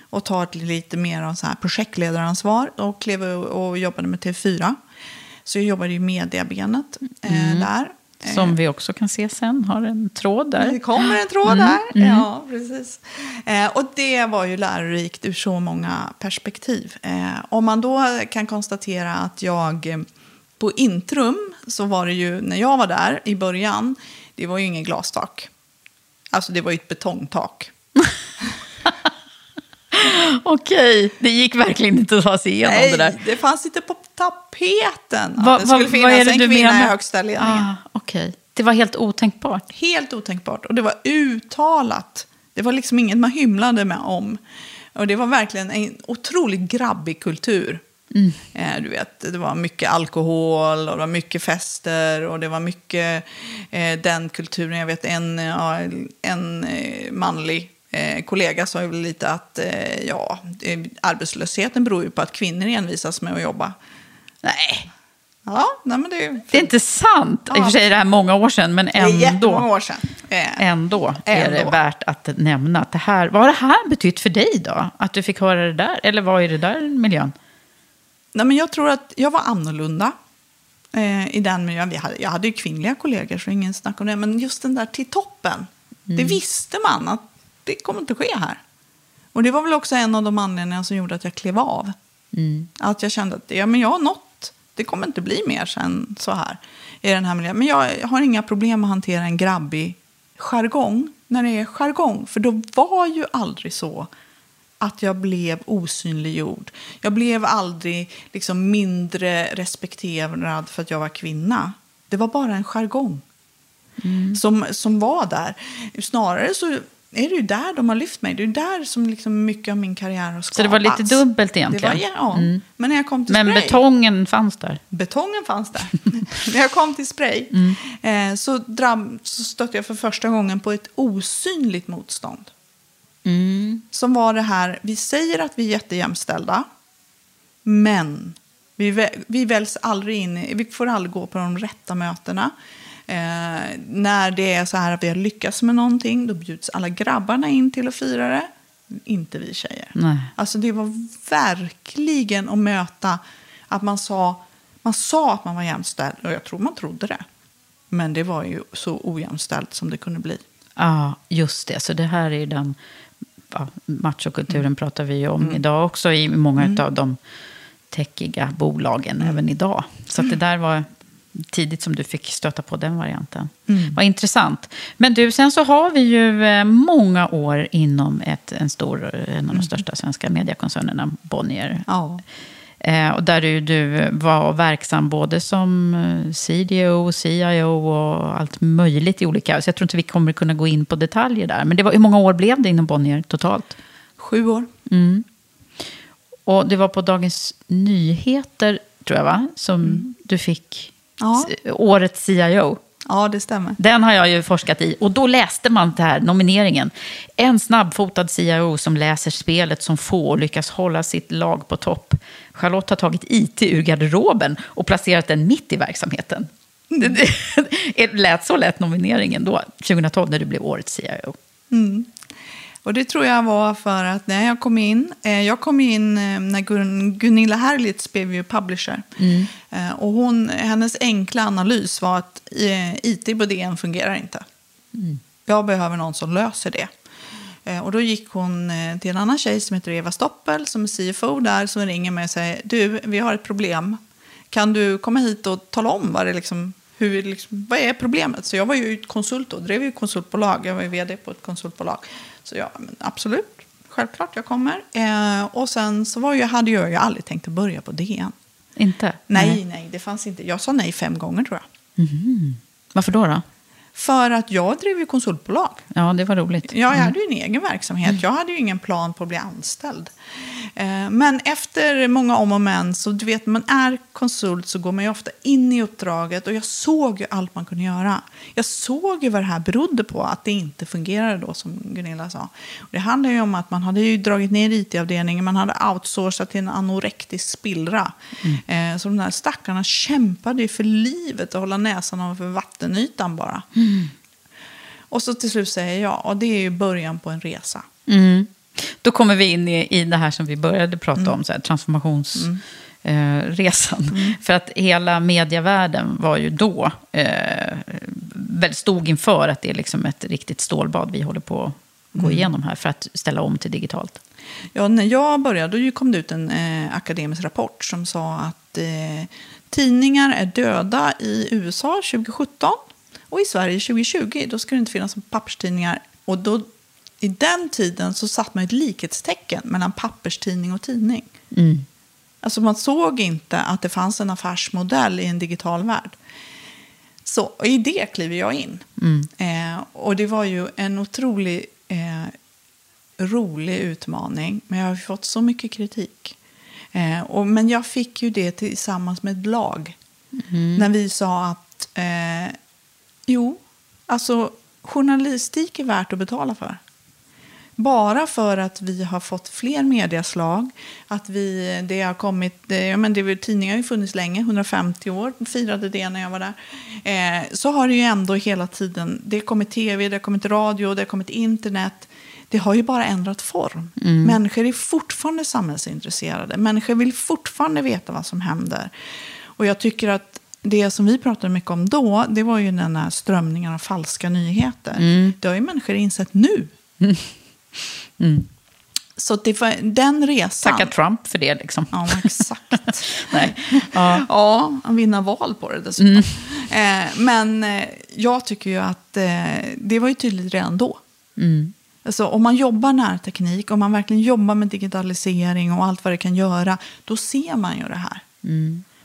och tar ett lite mer av så här projektledaransvar och klev och jobbade med TV4. Så jag jobbade i mediabenet eh, där. Som vi också kan se sen, har en tråd där. Det kommer en tråd där. Ja, precis. Eh, och det var ju lärorikt ur så många perspektiv. Eh, om man då kan konstatera att jag eh, på Intrum så var det ju när jag var där i början, det var ju ingen glastak. Alltså det var ju ett betongtak. Okej, det gick verkligen inte att ta sig igenom det där. Nej, det fanns inte på tapeten att Va- det va- skulle finnas en kvinna i högsta ledningen. Ah, Okej, det var helt otänkbart. Helt otänkbart. Och det var uttalat. Det var liksom inget man hymlade med om. Och det var verkligen en otroligt grabbig kultur. Eh, du vet, det var mycket alkohol och det var mycket fester och det var mycket eh, den kulturen. Jag vet en, en eh, manlig eh, kollega sa ju lite att eh, ja, eh, arbetslösheten beror ju på att kvinnor envisas med att jobba. Nej, Ja, nej, men det, det är inte sant. I och för sig är det här många år sedan, men det är ändå. år sedan. Eh, Ändå är det Ändå. värt att nämna att det här, vad har det här betytt för dig då? Att du fick höra det där? Eller vad är det där miljön? Nej, men jag tror att jag var annorlunda eh, i den miljön. Vi hade, jag hade ju kvinnliga kollegor, så ingen snack om det. Men just den där till toppen, det visste man att det kommer inte ske här. Och det var väl också en av de anledningarna som gjorde att jag klev av. Att jag kände att ja, men jag har nått, det kommer inte bli mer sen så här i den här miljön. Men jag, har inga problem att hantera en grabbig, jargong, när det är jargong, för då var ju aldrig så att jag blev osynliggjord. Jag blev aldrig liksom mindre respekterad för att jag var kvinna. Det var bara en jargong som, som var där. Snarare så är det ju där de har lyft mig. Det är där som liksom mycket av min karriär har skapats. Så det var lite dubbelt egentligen? Det var, ja, men när jag kom till Men spray, betongen fanns där? betongen fanns där. när jag kom till spray eh, så, drabb, så stötte jag för första gången på ett osynligt motstånd. Som var det här, vi säger att vi är jättejämställda, men vi, vi väljs aldrig in, vi får aldrig gå på de rätta mötena. Eh, när det är så här att vi har lyckats med någonting, då bjuds alla grabbarna in till att fira det, inte vi tjejer. Nej. Alltså det var verkligen att möta att man sa, man sa att man var jämställd, och jag tror man trodde det. Men det var ju så ojämställt som det kunde bli. Ja, just det. Så det här är ju den ja, machokulturen Mm. pratar vi ju om idag också i många av de techiga bolagen Mm. även idag. Så det där var tidigt som du fick stöta på den varianten. Mm. Vad intressant. Men du, sen så har vi ju eh, många år inom ett, en stor, en Mm. av de största svenska mediekoncernerna, Bonnier. Ja. Eh, och där du, du var verksam både som eh, CDO, CIO och allt möjligt i olika... Så jag tror inte vi kommer kunna gå in på detaljer där. Men det var, hur många år blev det inom Bonnier totalt? Sju år. Och det var på Dagens Nyheter, tror jag, va? Som du fick Ja. årets CIO. Ja, det stämmer. Den har jag ju forskat i. Och då läste man det här, nomineringen. En snabbfotad CIO som läser spelet som få och lyckas hålla sitt lag på topp. Charlotte har tagit IT ur garderoben och placerat den mitt i verksamheten. Det, det lät så lätt nomineringen då, 2012, när du blev årets CIO. Och det tror jag var för att när jag kom in, eh, jag kom in eh, när Gun, Gunilla Herlitz blev ju publisher. Eh, och hon, hennes enkla analys var att eh, IT på DN fungerar inte. Jag behöver någon som löser det. Eh, och då gick hon eh, till en annan tjej som heter Eva Stoppel som är CFO där som ringer mig och säger du, vi har ett problem. Kan du komma hit och tala om vad det liksom, hur, liksom, vad är problemet? Så jag var ju konsult och drev ju konsultbolag. Jag var ju vd på ett konsultbolag. Så ja, men absolut, självklart jag kommer. Eh, och sen så var jag, hade jag ju aldrig tänkt att börja på DN. Inte? Nej, nej, det fanns inte. Jag sa nej fem gånger tror jag. Varför då? då? För att jag drev ju konsultbolag. Ja, det var roligt. Ja, jag hade ju en egen verksamhet. Jag hade ju ingen plan på att bli anställd. Eh, Men efter många om och men, så du vet, man är konsult så går man ju ofta in i uppdraget och jag såg ju allt man kunde göra. Jag såg ju vad det här berodde på, att det inte fungerade då som Gunilla sa. Och det handlar ju om att man hade ju dragit ner IT-avdelningen, man hade outsourcat till en anorektisk spillra. Eh, Så de där stackarna kämpade ju för livet att hålla näsan ovanför vattenytan bara. Och så till slut säger jag, och det är ju början på en resa. Mm. Då kommer vi in i, i det här som vi började prata om, så här, transformationsresan. Eh, resan. För att hela medievärlden var ju då, eh, väl stod inför att det är liksom ett riktigt stålbad vi håller på att gå igenom här för att ställa om till digitalt. Ja, när jag började då kom det ut en eh, akademisk rapport som sa att eh, tidningar är döda i USA 2017 och i Sverige 2020. Då ska det inte finnas papperstidningar. Och då, i den tiden så satt man ett likhetstecken mellan papperstidning och tidning. Alltså man såg inte att det fanns en affärsmodell i en digital värld. Så i det kliver jag in. Eh, och det var ju en otrolig eh, rolig utmaning. Men jag har fått så mycket kritik. Eh, och, men jag fick ju det tillsammans med ett lag. När vi sa att eh, jo, alltså journalistik är värt att betala för. Bara för att vi har fått fler mediaslag, att vi, det har kommit, det, ja, men det, tidningar har ju funnits länge, 150 år, firade det när jag var där. Eh, så har det ju ändå hela tiden, det har kommit tv, det har kommit radio, det har kommit internet. Det har ju bara ändrat form. Människor är fortfarande samhällsintresserade. Människor vill fortfarande veta vad som händer. Och jag tycker att det som vi pratade mycket om då, det var ju den här strömningen av falska nyheter. Det har ju människor insett nu. Så det var den resan. Tacka Trump för det liksom. Ja, exakt. Nej. Ja. Ja, han vinner val på det dessutom. Eh, men eh, jag tycker ju att eh, det var ju tydligt redan då. Alltså, om man jobbar nära teknik, om man verkligen jobbar med digitalisering och allt vad det kan göra, då ser man ju det här.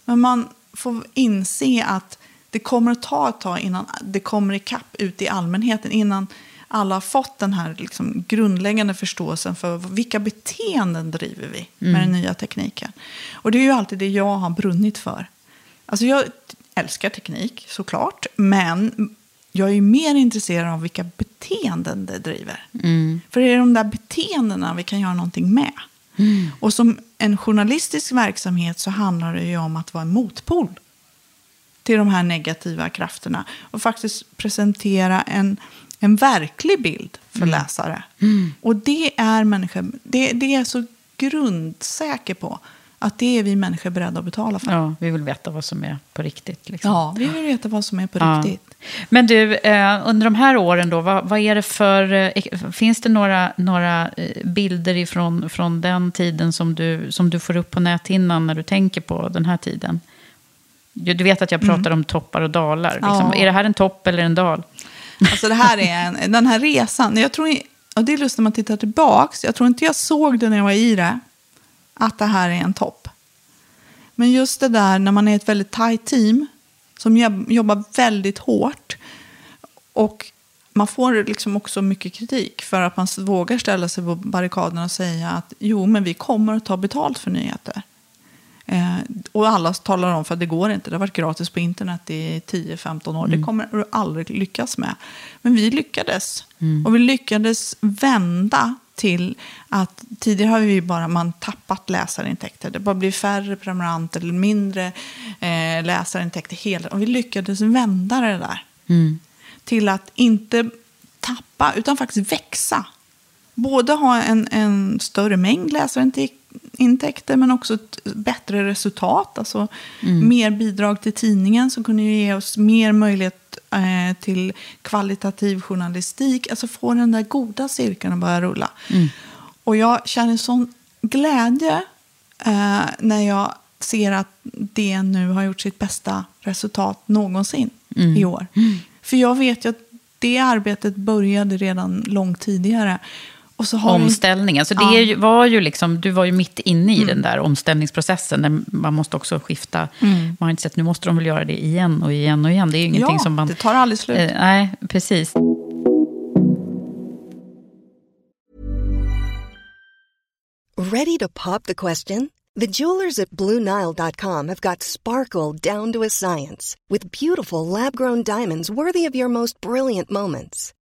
Men man får inse att det kommer att ta ett tag innan det kommer ikapp ut i allmänheten, innan alla har fått den här liksom grundläggande förståelsen för vilka beteenden driver vi med den nya tekniken. Och det är ju alltid det jag har brunnit för. Alltså jag älskar teknik såklart, men jag är ju mer intresserad av vilka beteenden det driver. För det är de där beteendena vi kan göra någonting med. Och som en journalistisk verksamhet så handlar det ju om att vara en motpol till de här negativa krafterna. Och faktiskt presentera en, en verklig bild för läsare. Och det är människor, det, det är jag så grundsäker på. Att det är vi människor beredda att betala för. ja, vi vill veta vad som är på riktigt. Liksom. Ja, vi vill veta vad som är på Ja. riktigt. Men du, eh, under de här åren då, vad, vad är det för... Eh, finns det några, några eh, bilder ifrån, från den tiden som du, som du får upp på näthinnan när du tänker på den här tiden? Du vet att jag pratar om toppar och dalar. Liksom. Mm. Ja. Är det här en topp eller en dal? Alltså det här är en, den här resan. Jag tror, och det är lustigt när man tittar tillbaks. Jag tror inte jag såg det när jag var i det. Att det här är en topp. Men just det där när man är ett väldigt tajt team. Som jobbar väldigt hårt. Och man får liksom också mycket kritik för att man vågar ställa sig på barrikaderna och säga att jo, men vi kommer att ta betalt för nyheter. Eh, och alla talar om för att det går inte. Det har varit gratis på internet i 10-15 år. Det kommer du aldrig lyckas med. Men vi lyckades. Och vi lyckades vända till att tidigare har vi bara man tappat läsarintäkter. Det bara blir färre prenumeranter eller mindre eh, läsarintäkter. Hela. Och vi lyckades vända det där. Till att inte tappa utan faktiskt växa både ha en, en större mängd läsarintäkter men också ett bättre resultat. Alltså mer bidrag till tidningen som kunde ge oss mer möjlighet eh, till kvalitativ journalistik. Alltså få den där goda cirkeln att börja rulla. Och jag känner sån glädje eh, när jag ser att det nu har gjort sitt bästa resultat någonsin i år. För jag vet ju att det arbetet började redan långt tidigare. Och så har vi- Omställningen. Så det Ja. Mm. ju, var ju liksom, du var ju mitt inne i den där omställningsprocessen. Där man måste också skifta mindset. Nu måste de väl göra det igen och igen och igen. Det är ju ingenting ja, som man... det tar aldrig slut. Eh, nej, precis. Ready to pop the question? The jewelers at BlueNile.com have got sparkle down to a science with beautiful lab grown diamonds worthy of your most brilliant moments.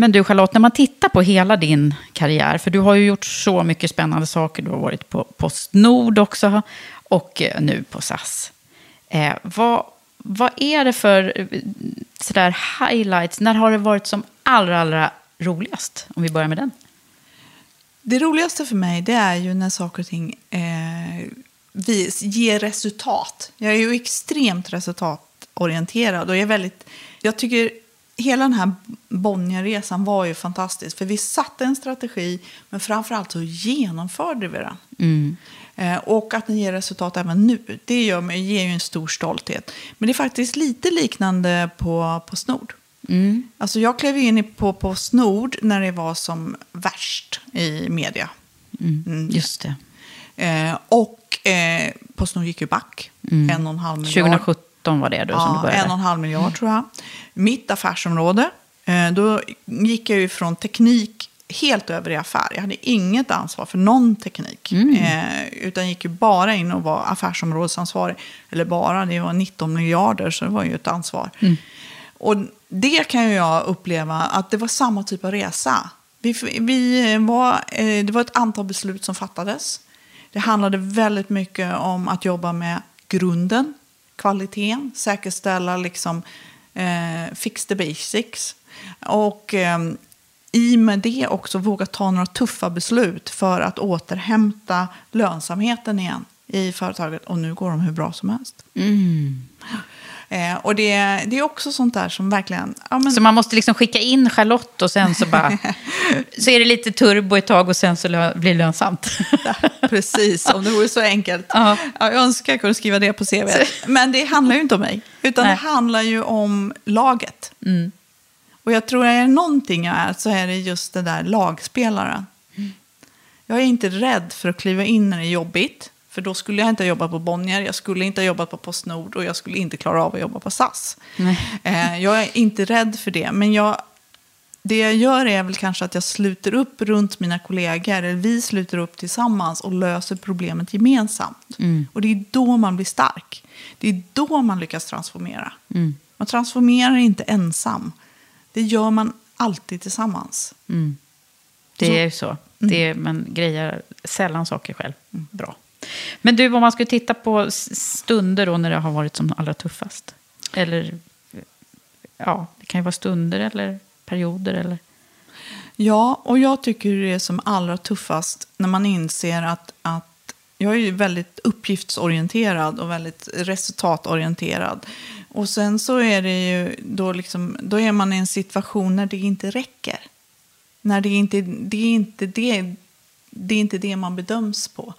Men du Charlotte, när man tittar på hela din karriär, för du har ju gjort så mycket spännande saker. Du har varit på Postnord också och eh, nu på SAS. Eh, vad, vad är det för eh, sådär highlights? När har det varit som allra, allra roligast? Om vi börjar med den. Det roligaste för mig det är ju när saker och ting eh, vis, ger resultat. Jag är ju extremt resultatorienterad och jag är väldigt... Jag tycker hela den här Bonnierresan var ju fantastisk. För vi satte en strategi, men framförallt så genomförde vi den. Mm. Eh, och att den ger resultat även nu, det gör mig, ger ju en stor stolthet. Men det är faktiskt lite liknande på Postnord. Mm. Alltså jag klev in på Postnord när det var som värst i media. Mm. Just det. Eh, och eh, Postnord gick ju back. Mm. En och en halv miljard. 2017 var det då som du Ja, började. en och en halv miljard tror jag. Mitt affärsområde, eh, då gick jag ju från teknik helt över i affär. Jag hade inget ansvar för någon teknik. Mm. Eh, utan gick ju bara in och var affärsområdesansvarig. Eller bara, det var 19 miljarder så det var ju ett ansvar. Mm. Och det kan ju jag uppleva att det var samma typ av resa. Vi, vi var, eh, det var ett antal beslut som fattades. Det handlade väldigt mycket om att jobba med grunden, kvaliteten, säkerställa liksom, eh, fix the basics. Och eh, i med det också våga ta några tuffa beslut för att återhämta lönsamheten igen i företaget. Och nu går de hur bra som helst. Mm. Eh, och det, det är också sånt där som verkligen... Ja, men, Så man måste liksom skicka in Charlotte och sen så bara... så är det lite turbo ett tag och sen så lö- blir det lönsamt. Precis, om det vore så enkelt. Ja. Ja, jag önskar jag kunde skriva det på CV. Men det handlar ju inte om mig, utan Nej. det handlar ju om laget. Mm. Och jag tror att är det någonting jag är så är det just den där lagspelaren. Jag är inte rädd för att kliva in när det är jobbigt. För då skulle jag inte ha jobbat på Bonnier, jag skulle inte ha jobbat på Postnord och jag skulle inte klara av att jobba på SAS. Eh, jag är inte rädd för det, men jag, det jag gör är väl kanske att jag sluter upp runt mina kollegor, eller vi sluter upp tillsammans och löser problemet gemensamt. Mm. Och det är då man blir stark. Det är då man lyckas transformera. Mm. Man transformerar inte ensam. Det gör man alltid tillsammans. Mm. Det är ju så. Det är, man grejer sällan saker själv. Bra. Men du, om man skulle titta på stunder då när det har varit som allra tuffast. Eller, ja, det kan ju vara stunder eller perioder eller... Ja, och jag tycker det är som allra tuffast när man inser att, att jag är ju väldigt uppgiftsorienterad och väldigt resultatorienterad. och sen så är det ju då, liksom, då är man i en situation när det inte räcker. När det inte det är inte det, det är inte det man bedöms på.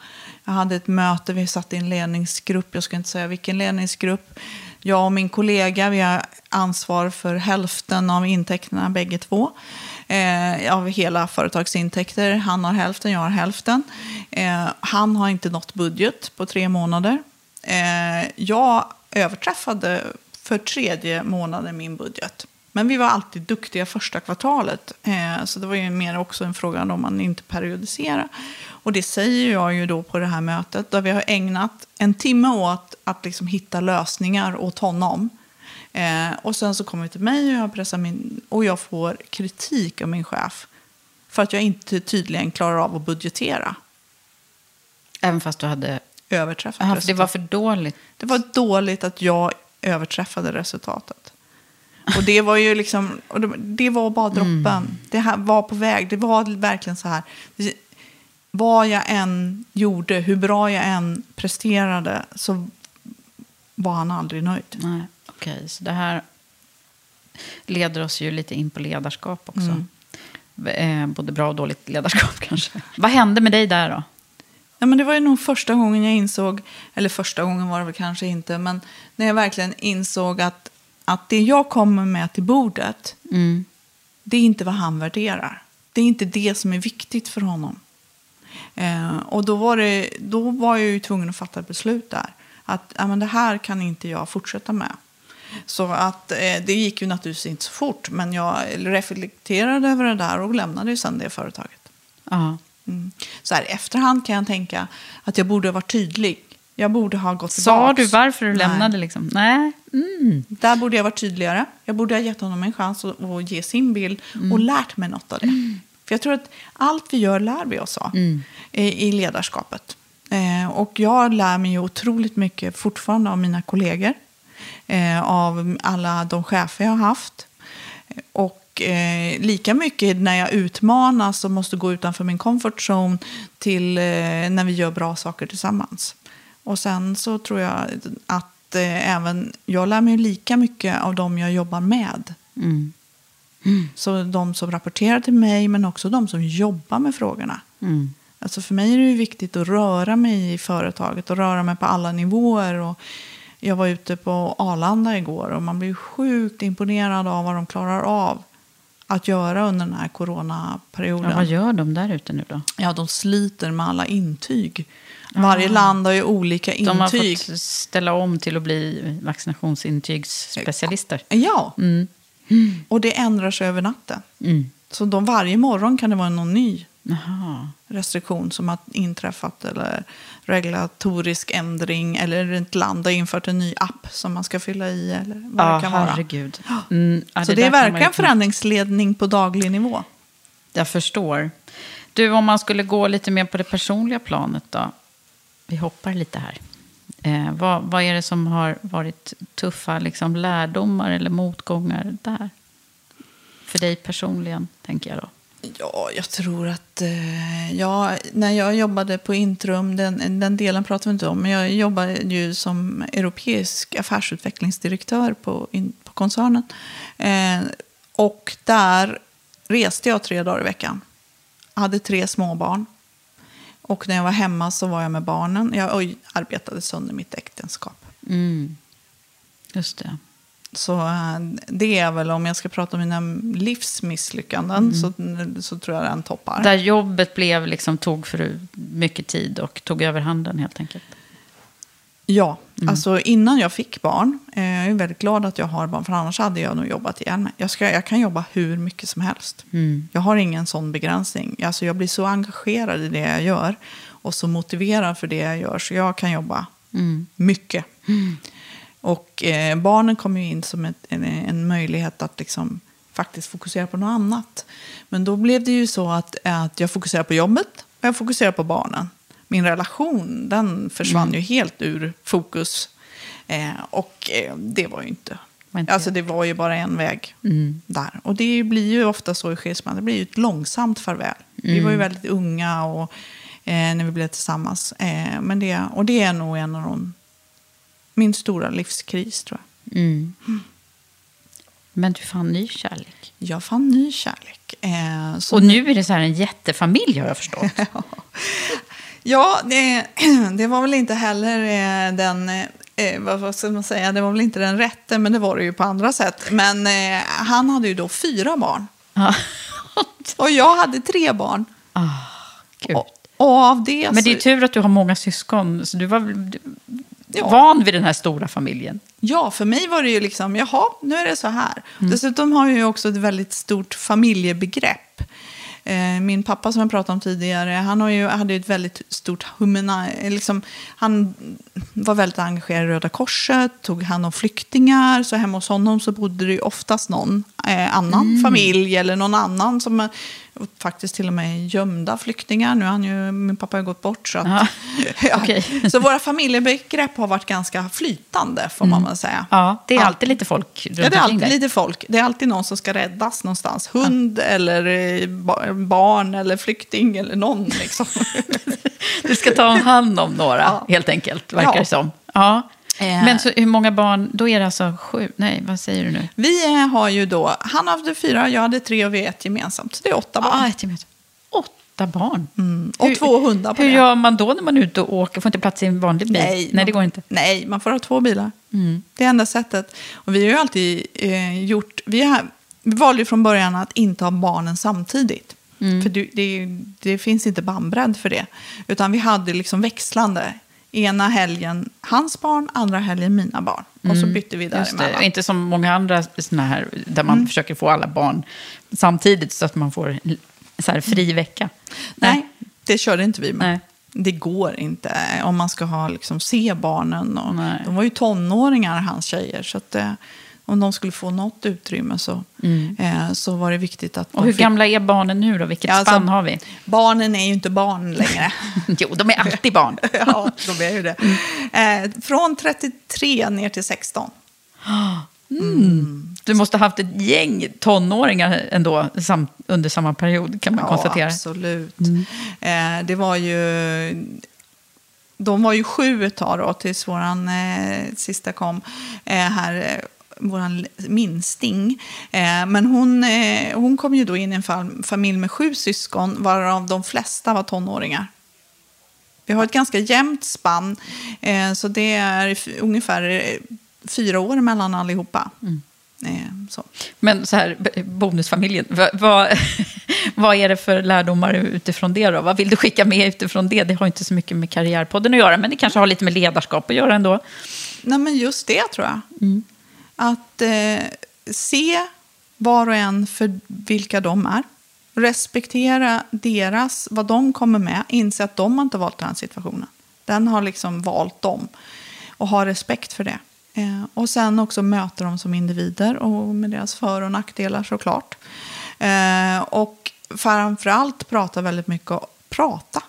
Jag hade ett möte, vi satt i en ledningsgrupp, jag ska inte säga vilken ledningsgrupp. Jag och min kollega, vi har ansvar för hälften av intäkterna bägge två. Eh, av hela företagsintäkter. Han har hälften, jag har hälften. Eh, han har inte nått budget på tre månader. Eh, jag överträffade för tredje månaden min budget. Men vi var alltid duktiga första kvartalet. Eh, så det var ju mer också en fråga om man inte periodiserar. Och det säger jag ju då på det här mötet. Där vi har ägnat en timme åt att liksom hitta lösningar åt honom. Eh, och sen så kommer vi till mig och jag, pressar min, och jag får kritik av min chef. För att jag inte tydligen klarar av att budgetera. Även fast du hade... Överträffat Aha, för det var för dåligt? Det var dåligt att jag överträffade resultatet. Och det var ju liksom, och det, det var bara droppen. Mm. Det här var på väg. Det var verkligen så här. Vad jag än gjorde, hur bra jag än presterade, så var han aldrig nöjd. Nej, Okej, okay. så det här leder oss ju lite in på ledarskap också. Mm. Eh, både bra och dåligt ledarskap kanske. Vad hände med dig där då? Ja, men det var ju nog första gången jag insåg, eller första gången var det väl kanske inte, men när jag verkligen insåg att, att det jag kommer med till bordet, mm. det är inte vad han värderar. Det är inte det som är viktigt för honom. Eh, och då var, det, då var jag ju tvungen att fatta ett beslut där. Att ja, men det här kan inte jag fortsätta med. Så att, eh, det gick ju naturligtvis inte så fort, men jag reflekterade över det där och lämnade ju sen det företaget. Uh Mm. Så här, efterhand kan jag tänka att jag borde ha varit tydlig. Jag borde ha gått tillbaka. Sa du varför du Nej. lämnade? Liksom? Nej. Mm. Där borde jag varit tydligare. Jag borde ha gett honom en chans att, att ge sin bild mm. och lärt mig något av det. Mm. För jag tror att allt vi gör lär vi oss av mm. i, i, ledarskapet. Eh, och jag lär mig otroligt mycket fortfarande av mina kollegor. Eh, av alla de chefer jag har haft. Och eh, lika mycket när jag utmanas och måste gå utanför min comfort zone till eh, när vi gör bra saker tillsammans. Och sen så tror jag att eh, även jag lär mig lika mycket av dem jag jobbar med. Mm. Mm. Så de som rapporterar till mig men också de som jobbar med frågorna. Mm. Alltså för mig är det viktigt att röra mig i företaget och röra mig på alla nivåer. Och jag var ute på Arlanda igår och man blir sjukt imponerad av vad de klarar av att göra under den här coronaperioden. Ja, vad gör de där ute nu då? Ja, de sliter med alla intyg. Varje ah. land har ju olika intyg. De har fått ställa om till att bli vaccinationsintygsspecialister. Ja, mm. och det ändrar sig över natten. Mm. Så de, varje morgon kan det vara någon ny Aha. restriktion som har inträffat. Eller regulatorisk ändring. Eller ett land har infört en ny app som man ska fylla i. Eller vad ja, det kan herregud. vara. Mm, ja, Så det, det är verkligen förändringsledning på daglig nivå. Jag förstår. Du, om man skulle gå lite mer på det personliga planet då. Vi hoppar lite här. Eh, vad, vad är det som har varit tuffa liksom, lärdomar eller motgångar där? För dig personligen, tänker jag då. Ja, jag tror att... Eh, ja, när jag jobbade på Intrum, den, den delen pratar vi inte om, men jag jobbade ju som europeisk affärsutvecklingsdirektör på, in, på koncernen. Eh, och där reste jag tre dagar i veckan. Jag hade tre småbarn. Och när jag var hemma så var jag med barnen. Jag arbetade sönder mitt äktenskap. Mm. Just det. Så eh, det är väl, om jag ska prata om mina livsmisslyckanden, mm. så, så tror jag den toppar. Där jobbet blev liksom, tog för mycket tid och tog över handen helt enkelt. Ja, mm. alltså innan jag fick barn, eh, jag är väldigt glad att jag har barn, för annars hade jag nog jobbat ihjäl mig. Jag, ska, jag kan jobba hur mycket som helst. Mm. Jag har ingen sån begränsning. Alltså jag blir så engagerad i det jag gör och så motiverad för det jag gör, så jag kan jobba mm. mycket. Mm. Och eh, barnen kommer ju in som ett, en, en, möjlighet att liksom faktiskt fokusera på något annat. Men då blev det ju så att, att jag fokuserade på jobbet och jag fokuserade på barnen. Min relation den försvann mm. ju helt ur fokus. Eh, och eh, det var ju inte... inte alltså det var ju bara en väg mm. där. Och det blir ju ofta så i skilsmässa. Det blir ju ett långsamt farväl. Mm. Vi var ju mm. väldigt unga och, eh, när vi blev tillsammans. Eh, men det, och det är nog en av de min stora livskris tror jag. Mm. Men du fann ny kärlek. Jag fann ny kärlek. Eh, Och nu är det så här en jättefamilj har jag förstått. Ja, det, det var väl inte heller eh, den, eh, vad, vad ska man säga, det var väl inte den rätte, men det var det ju på andra sätt. Men eh, han hade ju då fyra barn. Ja. Och jag hade tre barn. Gud. Och, och av det Men det är så, tur att du har många syskon. Så du var du, Ja. van vid den här stora familjen. Ja, för mig var det ju liksom, jaha, nu är det så här. Mm. Dessutom har jag ju också ett väldigt stort familjebegrepp. Eh, Min pappa som jag pratade om tidigare, han har ju, hade ju ett väldigt stort humana, liksom, Han var väldigt engagerad i Röda Korset, tog hand om flyktingar. Så hemma hos honom så bodde det ju oftast någon eh, annan Mm. familj eller någon annan som faktiskt till och med gömda flyktingar. Nu har han ju, min pappa har gått bort. Så, att, Ja, ja. okej. så våra familjebegrepp har varit ganska flytande får man väl säga. Mm. Ja, det är alltid lite folk runt Ja, det är alltid lite folk. Det är alltid någon som ska räddas någonstans. Hund eller eh, ba- barn eller flykting eller någon. Liksom. Du ska ta hand om några, Ja. helt enkelt, verkar Ja. det som. Ja. Eh. Men så hur många barn, då är det alltså sju, nej vad säger du nu? Vi eh, har ju då, han hade fyra, jag hade tre och vi är ett gemensamt. Så det är åtta barn. Ah, ett gemensamt. Åtta barn. Mm, och två hundar på Hur det. gör man då när man är ute och åker? Får inte plats i en vanlig bil? Nej, nej det går inte. Nej, man får ha två bilar. Mm. Det är enda sättet. Och vi har ju alltid eh, gjort... Vi, har, vi valde ju från början att inte ha barnen samtidigt. Mm. För det, det, det finns inte bandbredd för det. Utan vi hade liksom växlande. Ena helgen hans barn, andra helgen mina barn. Och så bytte vi Mm. Just det. däremellan. Inte som många andra såna här, där man försöker få alla barn samtidigt så att man får så här fri vecka. Nej, det körde inte vi med. Nej. Det går inte om man ska ha, liksom, se barnen. Och, Nej. de var ju tonåringar, hans tjejer. Så att, eh, om de skulle få något utrymme så, eh, så var det viktigt att... Mm. Och hur fick- gamla är barnen nu då? Vilket Ja, alltså, spann har vi? Barnen är ju inte barn längre. Jo, de är alltid barn. ja, de är ju det. Mm. Eh, från 33 ner till 16. Du måste ha haft ett gäng tonåringar ändå sam, under samma period, kan man konstatera. Mm. absolut. Eh, det var ju... De var ju sju ett tag då, tills våran eh, sista kom. Eh, här, våran minsting. Eh, men hon, eh, hon kom ju då in i en fam- familj med sju syskon, varav de flesta var tonåringar. Vi har ett ganska jämnt spann, eh, så det är ungefär fyra år mellan allihopa. Mm. Så. Men så här, bonusfamiljen, vad, vad, vad är det för lärdomar utifrån det då? Vad vill du skicka med utifrån det? Det har inte så mycket med Karriärpodden att göra, men det kanske har lite med ledarskap att göra ändå. Nej, men just det tror jag. Att eh, se var och en för vilka de är. Respektera deras, vad de kommer med. Inse att de har inte valt den här situationen. Den har liksom valt dem. Och ha respekt för det. Eh, och sen också möta dem som individer och med deras för och nackdelar såklart. Eh, och framförallt prata väldigt mycket om prata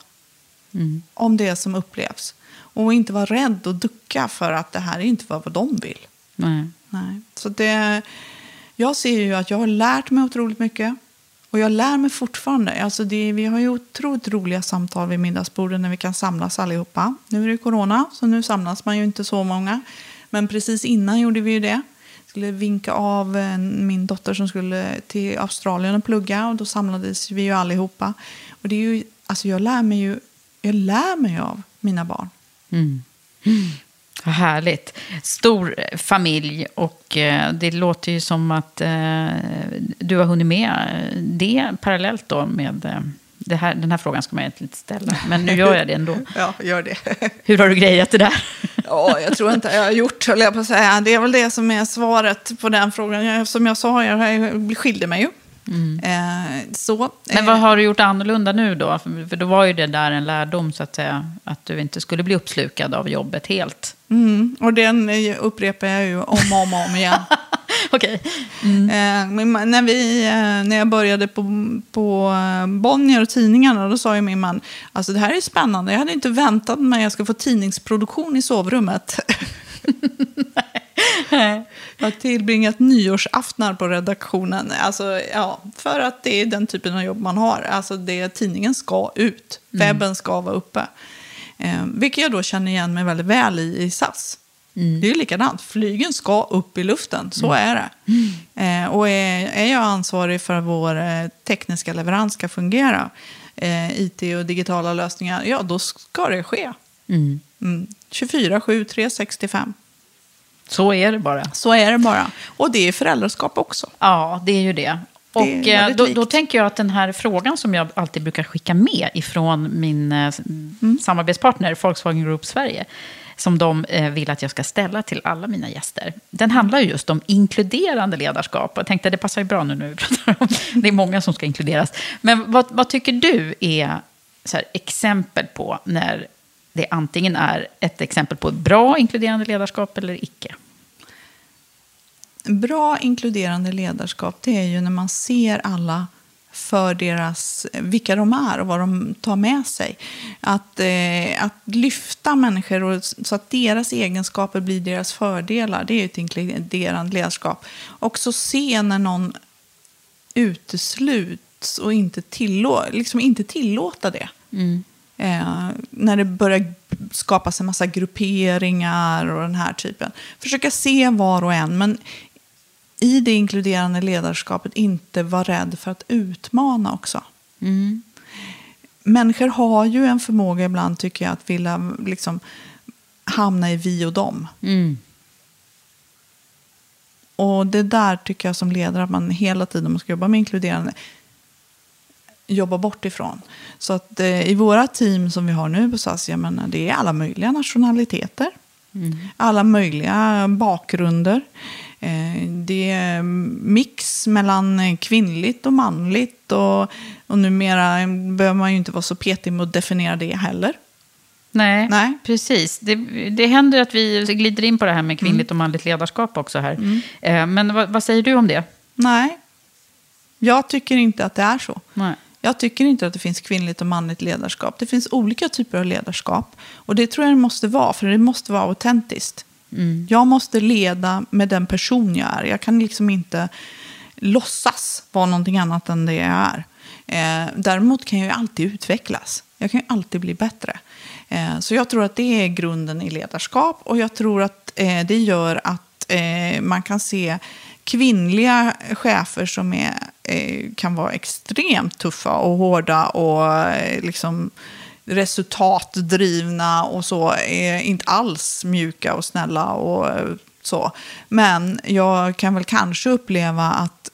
om det som upplevs. Och inte vara rädd och ducka för att det här är inte vad de vill. Nej. Nej. Så det, jag ser ju att jag har lärt mig otroligt mycket. Och jag lär mig fortfarande. Alltså det, vi har ju otroligt roliga samtal vid middagsbordet när vi kan samlas allihopa. Nu är det corona, så nu samlas man ju inte så många. Men precis innan gjorde vi ju det. skulle vinka av min dotter som skulle till Australien och plugga. Och då samlades vi ju allihopa. Och det är ju, alltså jag lär mig ju, jag lär mig av mina barn. Vad härligt. Stor eh, familj och eh, det låter ju som att eh, du har hunnit med det parallellt då med här, den här frågan ska man egentligen inte ställa, men nu gör jag det ändå. Ja, gör det. Hur har du grejat det där? Ja, jag tror inte jag har gjort, höll jag på att säga. Det är väl det som är svaret på den frågan. Jag, som jag sa, jag skilde mig ju. Eh, så. Men vad har du gjort annorlunda nu då? För, för då var ju det där en lärdom så att säga, att du inte skulle bli uppslukad av jobbet helt. Mm, och den eh, upprepar jag ju om och om, och om igen. Okej. Eh, men ma- när, vi, eh, när jag började på, på eh, Bonnier och tidningarna, då sa ju min man, alltså det här är spännande, jag hade inte väntat mig att jag ska få tidningsproduktion i sovrummet. jag har tillbringat nyårsaftnar på redaktionen, alltså, ja, för att det är den typen av jobb man har. Alltså det, tidningen ska ut, webben ska vara uppe. Eh, vilket jag då känner igen mig väldigt väl i, i SAS. Det är ju likadant. Flygen ska upp i luften. Så är det. Eh, och är, är jag ansvarig för att vår eh, tekniska leverans ska fungera, eh, IT och digitala lösningar, ja då ska det ske. Mm. Mm. 24, 7, 3, 65. Så är det bara. Så är det bara. Och det är föräldraskap också. Ja, det är ju det. Och eh, då, då tänker jag att den här frågan som jag alltid brukar skicka med ifrån min eh, Mm. samarbetspartner Volkswagen Group Sverige, som de eh, vill att jag ska ställa till alla mina gäster. Den handlar ju just om inkluderande ledarskap. Jag tänkte det passar ju bra nu när vi pratar om det är många som ska inkluderas. Men vad, vad tycker du är här, exempel på när det antingen är ett exempel på bra inkluderande ledarskap eller icke? Bra inkluderande ledarskap det är ju när man ser alla för deras, vilka de är och vad de tar med sig. Att, eh, att lyfta människor och, så att deras egenskaper blir deras fördelar, det är ju ett inkluderande ledarskap. Också se när någon utesluts och inte, tillå, liksom inte tillåta det. Eh, när det börjar skapas en massa grupperingar och den här typen. Försöka se var och en, men i det inkluderande ledarskapet inte vara rädd för att utmana också. Människor har ju en förmåga ibland, tycker jag, att vilja liksom, hamna i vi och dem. Och det där tycker jag som ledare att man hela tiden måste jobba med inkluderande jobba bort ifrån. Så att eh, i våra team som vi har nu på SAS, jag menar, det är alla möjliga nationaliteter. Alla möjliga bakgrunder. Eh, det är mix mellan eh, kvinnligt och manligt. Och, och numera behöver man ju inte vara så petig med att definiera det heller. Nej, Nej. precis. Det, det händer att vi glider in på det här med kvinnligt och manligt ledarskap också här. Eh, Men vad, vad säger du om det? Nej, jag tycker inte att det är så. Nej. Jag tycker inte att det finns kvinnligt och manligt ledarskap. Det finns olika typer av ledarskap. Och det tror jag det måste vara, för det måste vara autentiskt. Jag måste leda med den person jag är. Jag kan liksom inte låtsas vara någonting annat än det jag är. Eh, däremot kan jag ju alltid utvecklas. Jag kan ju alltid bli bättre. Eh, så jag tror att det är grunden i ledarskap. Och jag tror att eh, det gör att eh, man kan se kvinnliga chefer som är, eh, kan vara extremt tuffa och hårda och eh, liksom resultatdrivna och så är inte alls mjuka och snälla och eh, så. Men jag kan väl kanske uppleva att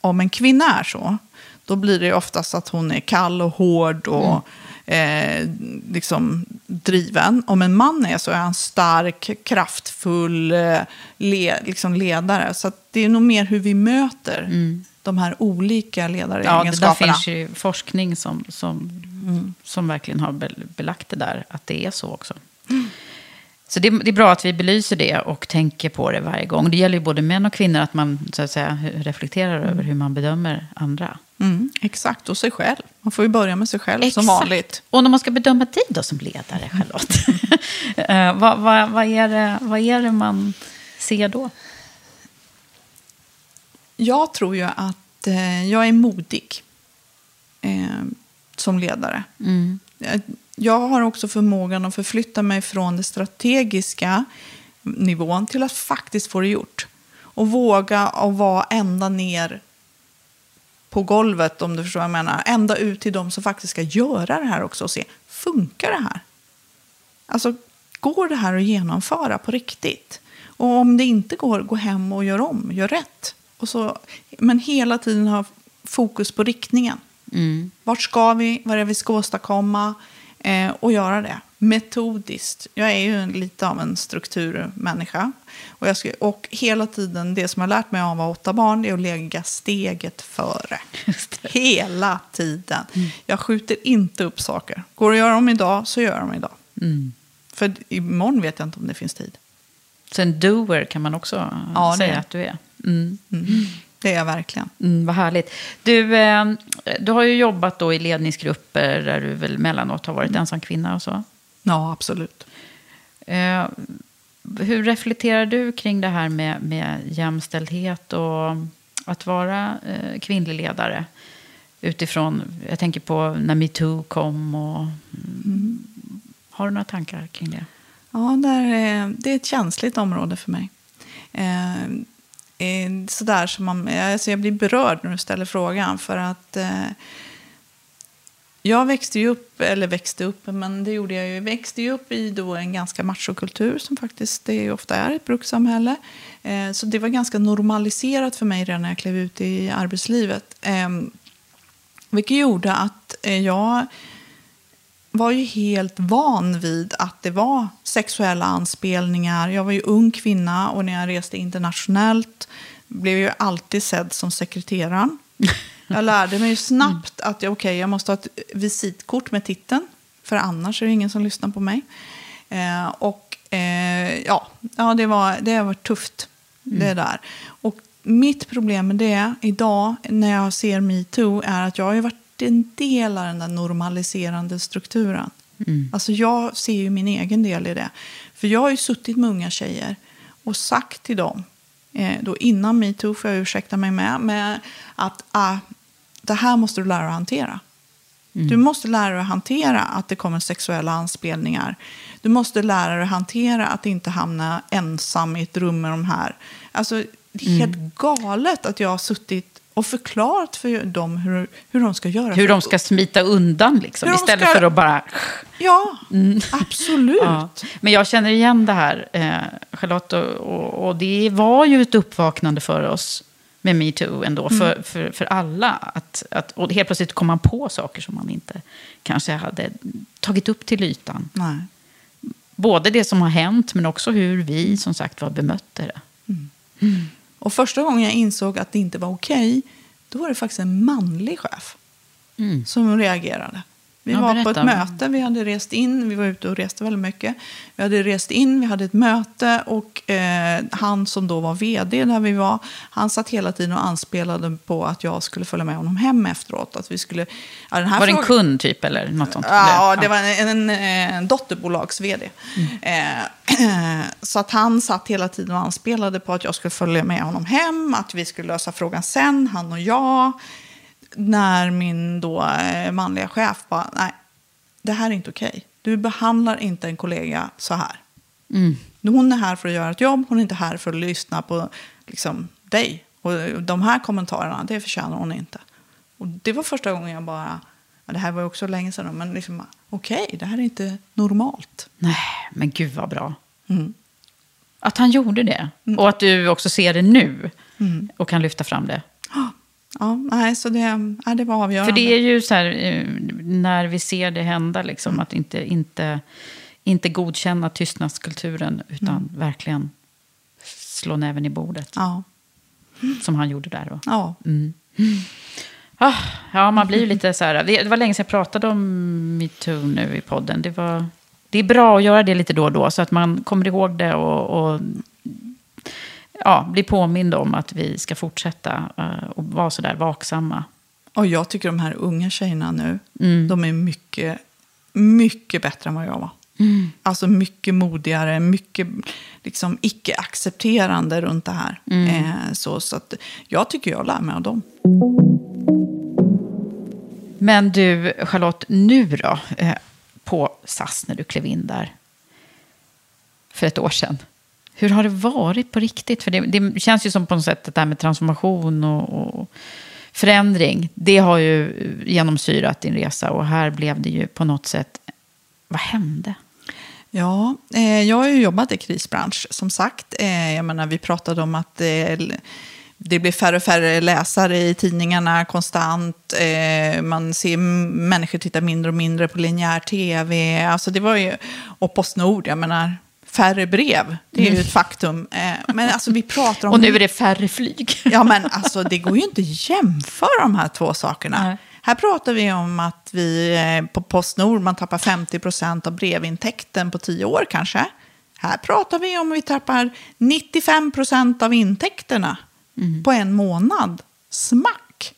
om en kvinna är så, då blir det oftast att hon är kall och hård och mm eh, liksom driven. Om en man är så är han stark, kraftfull eh, le, liksom ledare. Så det är nog mer hur vi möter de här olika Ja, det ledaregenskaperna. finns ju forskning som, som, som verkligen har bel- belagt det där, att det är så också. Så det, det är bra att vi belyser det och tänker på det varje gång. Det gäller ju både män och kvinnor att man så att säga, reflekterar över hur man bedömer andra. Mm, exakt, och sig själv. Man får ju börja med sig själv som vanligt. Och när man ska bedöma dig då som ledare, Charlotte, eh, vad, vad, vad, är det, vad är det man ser då? Jag tror ju att eh, jag är modig eh, som ledare. Jag, jag har också förmågan att förflytta mig från det strategiska nivån till att faktiskt få det gjort. Och våga och vara ända ner på golvet, om du förstår vad jag menar. Ända ut till de som faktiskt ska göra det här också och se, funkar det här? Alltså, går det här att genomföra på riktigt? Och om det inte går, gå hem och gör om, gör rätt. Och så, men hela tiden ha fokus på riktningen. Vart ska vi? Vad är det vi ska åstadkomma? Eh, och göra det metodiskt. Jag är ju en, lite av en strukturmänniska. Och, jag ska, och hela tiden, det som jag har lärt mig av att ha åtta barn, det är att lägga steget före. Hela tiden. Jag skjuter inte upp saker. Går det att göra dem idag, så gör jag dem idag. För imorgon vet jag inte om det finns tid. Så en doer kan man också Ja, säga att du är. Mm. Det är jag verkligen. Mm, vad härligt. Du, eh, du har ju jobbat då i ledningsgrupper där du väl mellanåt har varit ensam kvinna och så. Ja, absolut. Eh, hur reflekterar du kring det här med, med jämställdhet och att vara eh, kvinnlig ledare? Utifrån, jag tänker på när metoo kom och... Mm. Har du några tankar kring det? Ja, det är ett känsligt område för mig. Eh, sådär som man, eh, alltså jag blir berörd när du ställer frågan. För att eh, jag växte ju upp, eller växte upp, men det gjorde jag ju. Växte ju upp i då en ganska machokultur som faktiskt det ofta är ett brukssamhälle. Eh, så det var ganska normaliserat för mig redan när jag klev ut i arbetslivet. Eh, vilket gjorde att eh, jag var ju helt van vid att det var sexuella anspelningar. Jag var ju ung kvinna och när jag reste internationellt blev jag alltid sedd som sekreteraren. Jag lärde mig ju snabbt att jag, okay, jag måste ha ett visitkort med titeln. För annars är det ingen som lyssnar på mig. Eh, och eh, ja, ja det, var, det var tufft. Det där. Och mitt problem med det idag när jag ser metoo är att jag har ju varit en del av den där normaliserande strukturen. Alltså jag ser ju min egen del i det. För jag har ju suttit med unga tjejer och sagt till dem, eh, då innan metoo får jag ursäkta mig med, med att ah, det här måste du lära dig att hantera. Du måste lära dig att hantera att det kommer sexuella anspelningar. Du måste lära dig att hantera att inte hamna ensam i ett rum med de här. Alltså, det är helt galet att jag har suttit och förklarat för dem hur, hur de ska göra. Hur de ska smita undan liksom, istället ska- för att bara... Ja, absolut. Ja. Men jag känner igen det här, eh, Charlotte. Och, och, och det var ju ett uppvaknande för oss med metoo ändå. För, för, för alla. Att, att, och helt plötsligt kom man på saker som man inte kanske hade tagit upp till ytan. Nej. Både det som har hänt, men också hur vi som sagt var bemötte det. Och första gången jag insåg att det inte var okej, då var det faktiskt en manlig chef som reagerade. Vi Ja, var på berätta. ett möte, vi hade rest in, vi var ute och reste väldigt mycket. Vi hade rest in, vi hade ett möte och eh, han som då var vd där vi var, han satt hela tiden och anspelade på att jag skulle följa med honom hem efteråt. Att vi skulle, ja, den här Var det en kund typ eller något sånt? Ja, det var en, en, en dotterbolags-vd. Eh, så att han satt hela tiden och anspelade på att jag skulle följa med honom hem, att vi skulle lösa frågan sen, han och jag. När min då eh, manliga chef bara, nej, det här är inte okej. Du behandlar inte en kollega så här. Hon är här för att göra ett jobb, hon är inte här för att lyssna på liksom, dig. Och de här kommentarerna, det förtjänar hon inte. Och det var första gången jag bara, ja, det här var också länge sedan, men liksom, okej, det här är inte normalt. Nej, men gud vad bra. Mm. Att han gjorde det. Och att du också ser det nu. Och kan lyfta fram det. Ja, nej, så det, ja, det var avgörande. För det är ju så här, eh, när vi ser det hända, liksom, att inte, inte, inte godkänna tystnadskulturen, utan verkligen slå näven i bordet. Ja, Som han gjorde där. Då. ja. Ah, ja, man blir ju lite så här... Det det var länge sedan jag pratade om metoo nu i podden. Det, var, det är bra att göra det lite då och då, så att man kommer ihåg det och, och ja, blir påmind om att vi ska fortsätta eh, och vara så där vaksamma. Och jag tycker de här unga tjejerna nu, Mm. de är mycket, mycket bättre än vad jag var. Mm. Alltså mycket modigare, mycket liksom icke-accepterande runt det här. Mm. Eh, så, så att jag tycker jag lär mig av dem. Men du, Charlotte, nu då? Eh, på SAS när du klev in där för ett år sedan. Hur har det varit på riktigt? För det, det känns ju som på något sätt det där med transformation och, och förändring. Det har ju genomsyrat din resa och här blev det ju på något sätt... Vad hände? Ja, eh, jag har ju jobbat i krisbransch, som sagt. Eh, jag menar, vi pratade om att eh, det blir färre och färre läsare i tidningarna konstant. Eh, man ser människor titta mindre och mindre på linjär tv. Alltså det var ju, och Postnord, jag menar, färre brev. Det är ju ett faktum. Eh, men alltså vi pratar om... Och nu är det färre flyg. Ja, men alltså det går ju inte att jämföra de här två sakerna. Nej. Här pratar vi om att vi eh, på Postnord man tappar 50 procent av brevintäkten på tio år kanske. Här pratar vi om att vi tappar 95 procent av intäkterna på en månad. Smack!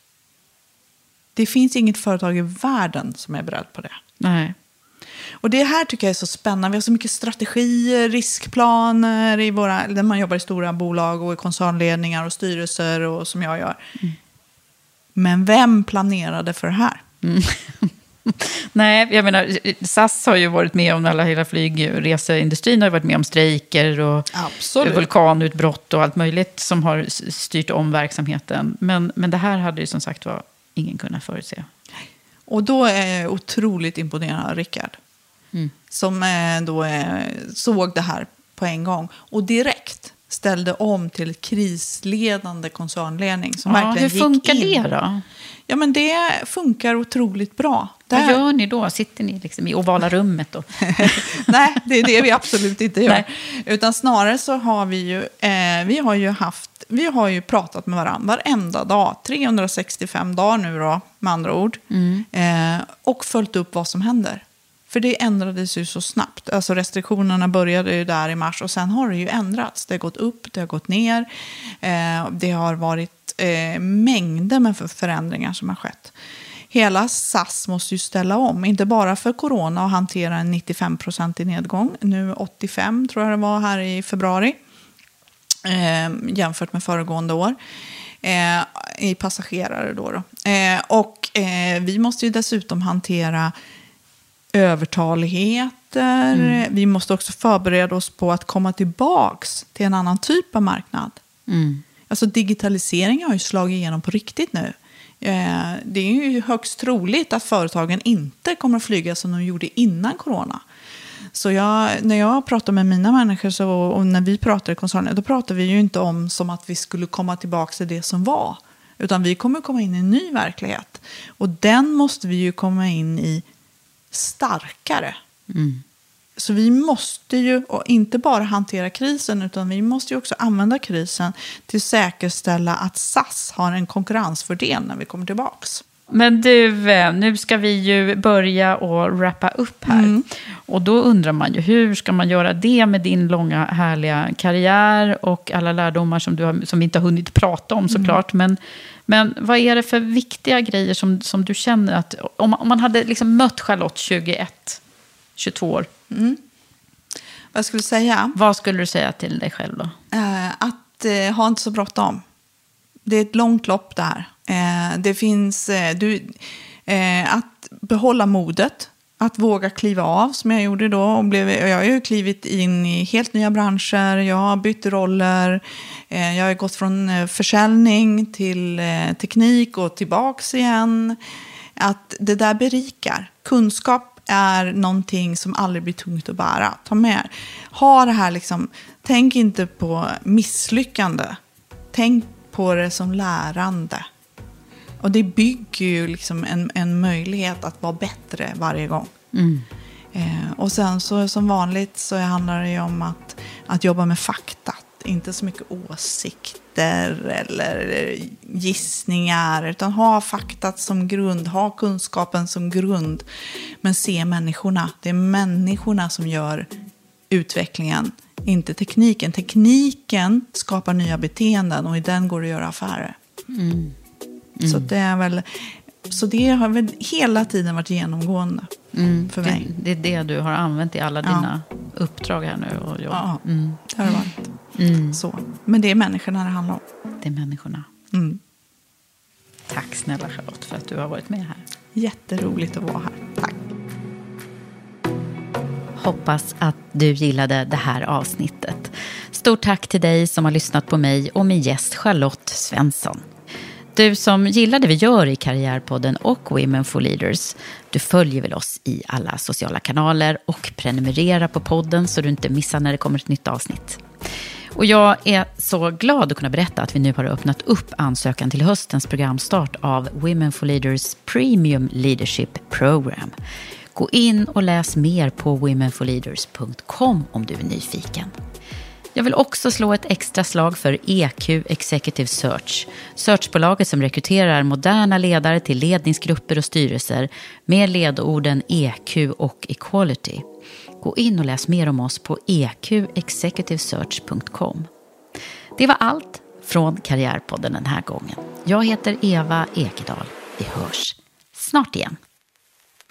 Det finns inget företag i världen som är beredd på det. Nej. Och det här tycker jag är så spännande. Vi har så mycket strategier, riskplaner i våra, där man jobbar i stora bolag och i koncernledningar och styrelser och som jag gör. Men vem planerade för det här? Nej, jag menar, SAS har ju varit med om, alla hela flygreseindustrin har ju varit med om strejker och Absolut. vulkanutbrott och allt möjligt som har styrt om verksamheten. Men, men det här hade ju som sagt var ingen kunnat förutse. Och då är jag otroligt imponerad av Rickard. Mm. Som eh, då eh, såg det här på en gång. Och direkt ställde om till krisledande koncernledning. Som Ja, verkligen hur funkar det då? Ja, men det funkar otroligt bra. Vad Där- gör ni då? Sitter ni liksom i ovala rummet? Och... Nej, det är det vi absolut inte gör. Nej. Utan snarare så har vi ju, eh, vi har ju haft, vi har ju pratat med varandra varenda dag, 365 dagar nu då, med andra ord. Eh, och följt upp vad som händer. För det ändrades ju så snabbt. Alltså restriktionerna började ju där i mars och sen har det ju ändrats. Det har gått upp, det har gått ner. Eh, det har varit eh, mängder med förändringar som har skett. Hela SAS måste ju ställa om, inte bara för corona och hantera en 95-procentig nedgång. Nu 85 tror jag det var här i februari eh, jämfört med föregående år. Eh, I passagerare då. då. Eh, och eh, vi måste ju dessutom hantera övertaligheter. Vi måste också förbereda oss på att komma tillbaks till en annan typ av marknad. Mm. Alltså digitaliseringen har ju slagit igenom på riktigt nu. Eh, det är ju högst troligt att företagen inte kommer att flyga som de gjorde innan corona. Så jag, när jag pratar med mina människor så, och när vi pratar i koncernen, då pratar vi ju inte om som att vi skulle komma tillbaka till det som var. Utan vi kommer komma in i en ny verklighet. Och den måste vi ju komma in i starkare. Så vi måste ju och inte bara hantera krisen utan vi måste ju också använda krisen till att säkerställa att SAS har en konkurrensfördel när vi kommer tillbaks. Men du, eh, nu ska vi ju börja och wrappa upp här. Och då undrar man ju, hur ska man göra det med din långa härliga karriär och alla lärdomar som, du har, som vi inte har hunnit prata om såklart. Men, men vad är det för viktiga grejer som, som du känner att, om, om man hade liksom mött Charlotte 21, 22 år, Vad jag skulle säga? vad skulle du säga till dig själv då? Eh, att eh, ha inte så bråttom. Det är ett långt lopp det här. Eh, det finns, eh, du, eh, att behålla modet, att våga kliva av som jag gjorde då. Och blev, jag har ju klivit in i helt nya branscher, jag har bytt roller, eh, jag har gått från eh, försäljning till eh, teknik och tillbaks igen. Att det där berikar. Kunskap är någonting som aldrig blir tungt att bära. Ta med. Ha det här liksom, tänk inte på misslyckande. Tänk på det som lärande. Och det bygger ju liksom en, en möjlighet att vara bättre varje gång. Eh, och sen så som vanligt så handlar det ju om att, att jobba med fakta. Inte så mycket åsikter eller gissningar. Utan ha faktat som grund, ha kunskapen som grund. Men se människorna. Det är människorna som gör utvecklingen, inte tekniken. Tekniken skapar nya beteenden och i den går det att göra affärer. Så, det är väl, så det har väl hela tiden varit genomgående för mig. Det, det är det du har använt i alla dina uppdrag här nu. Och jobb. Ja, Mm. det har det varit. Så. Men det är människorna det handlar om. Det är människorna. Mm. Tack snälla Charlotte för att du har varit med här. Jätteroligt att vara här. Tack. Hoppas att du gillade det här avsnittet. Stort tack till dig som har lyssnat på mig och min gäst Charlotte Svensson. Du som gillar det vi gör i Karriärpodden och Women for Leaders, du följer väl oss i alla sociala kanaler och prenumererar på podden så du inte missar när det kommer ett nytt avsnitt. Och jag är så glad att kunna berätta att vi nu har öppnat upp ansökan till höstens programstart av Women for Leaders Premium Leadership Program. Gå in och läs mer på womenforleaders.com om du är nyfiken. Jag vill också slå ett extra slag för EQ Executive Search. Searchbolaget som rekryterar moderna ledare till ledningsgrupper och styrelser med ledorden EQ och Equality. Gå in och läs mer om oss på eqexecutivesearch.com. Det var allt från Karriärpodden den här gången. Jag heter Eva Ekedal. Vi hörs snart igen.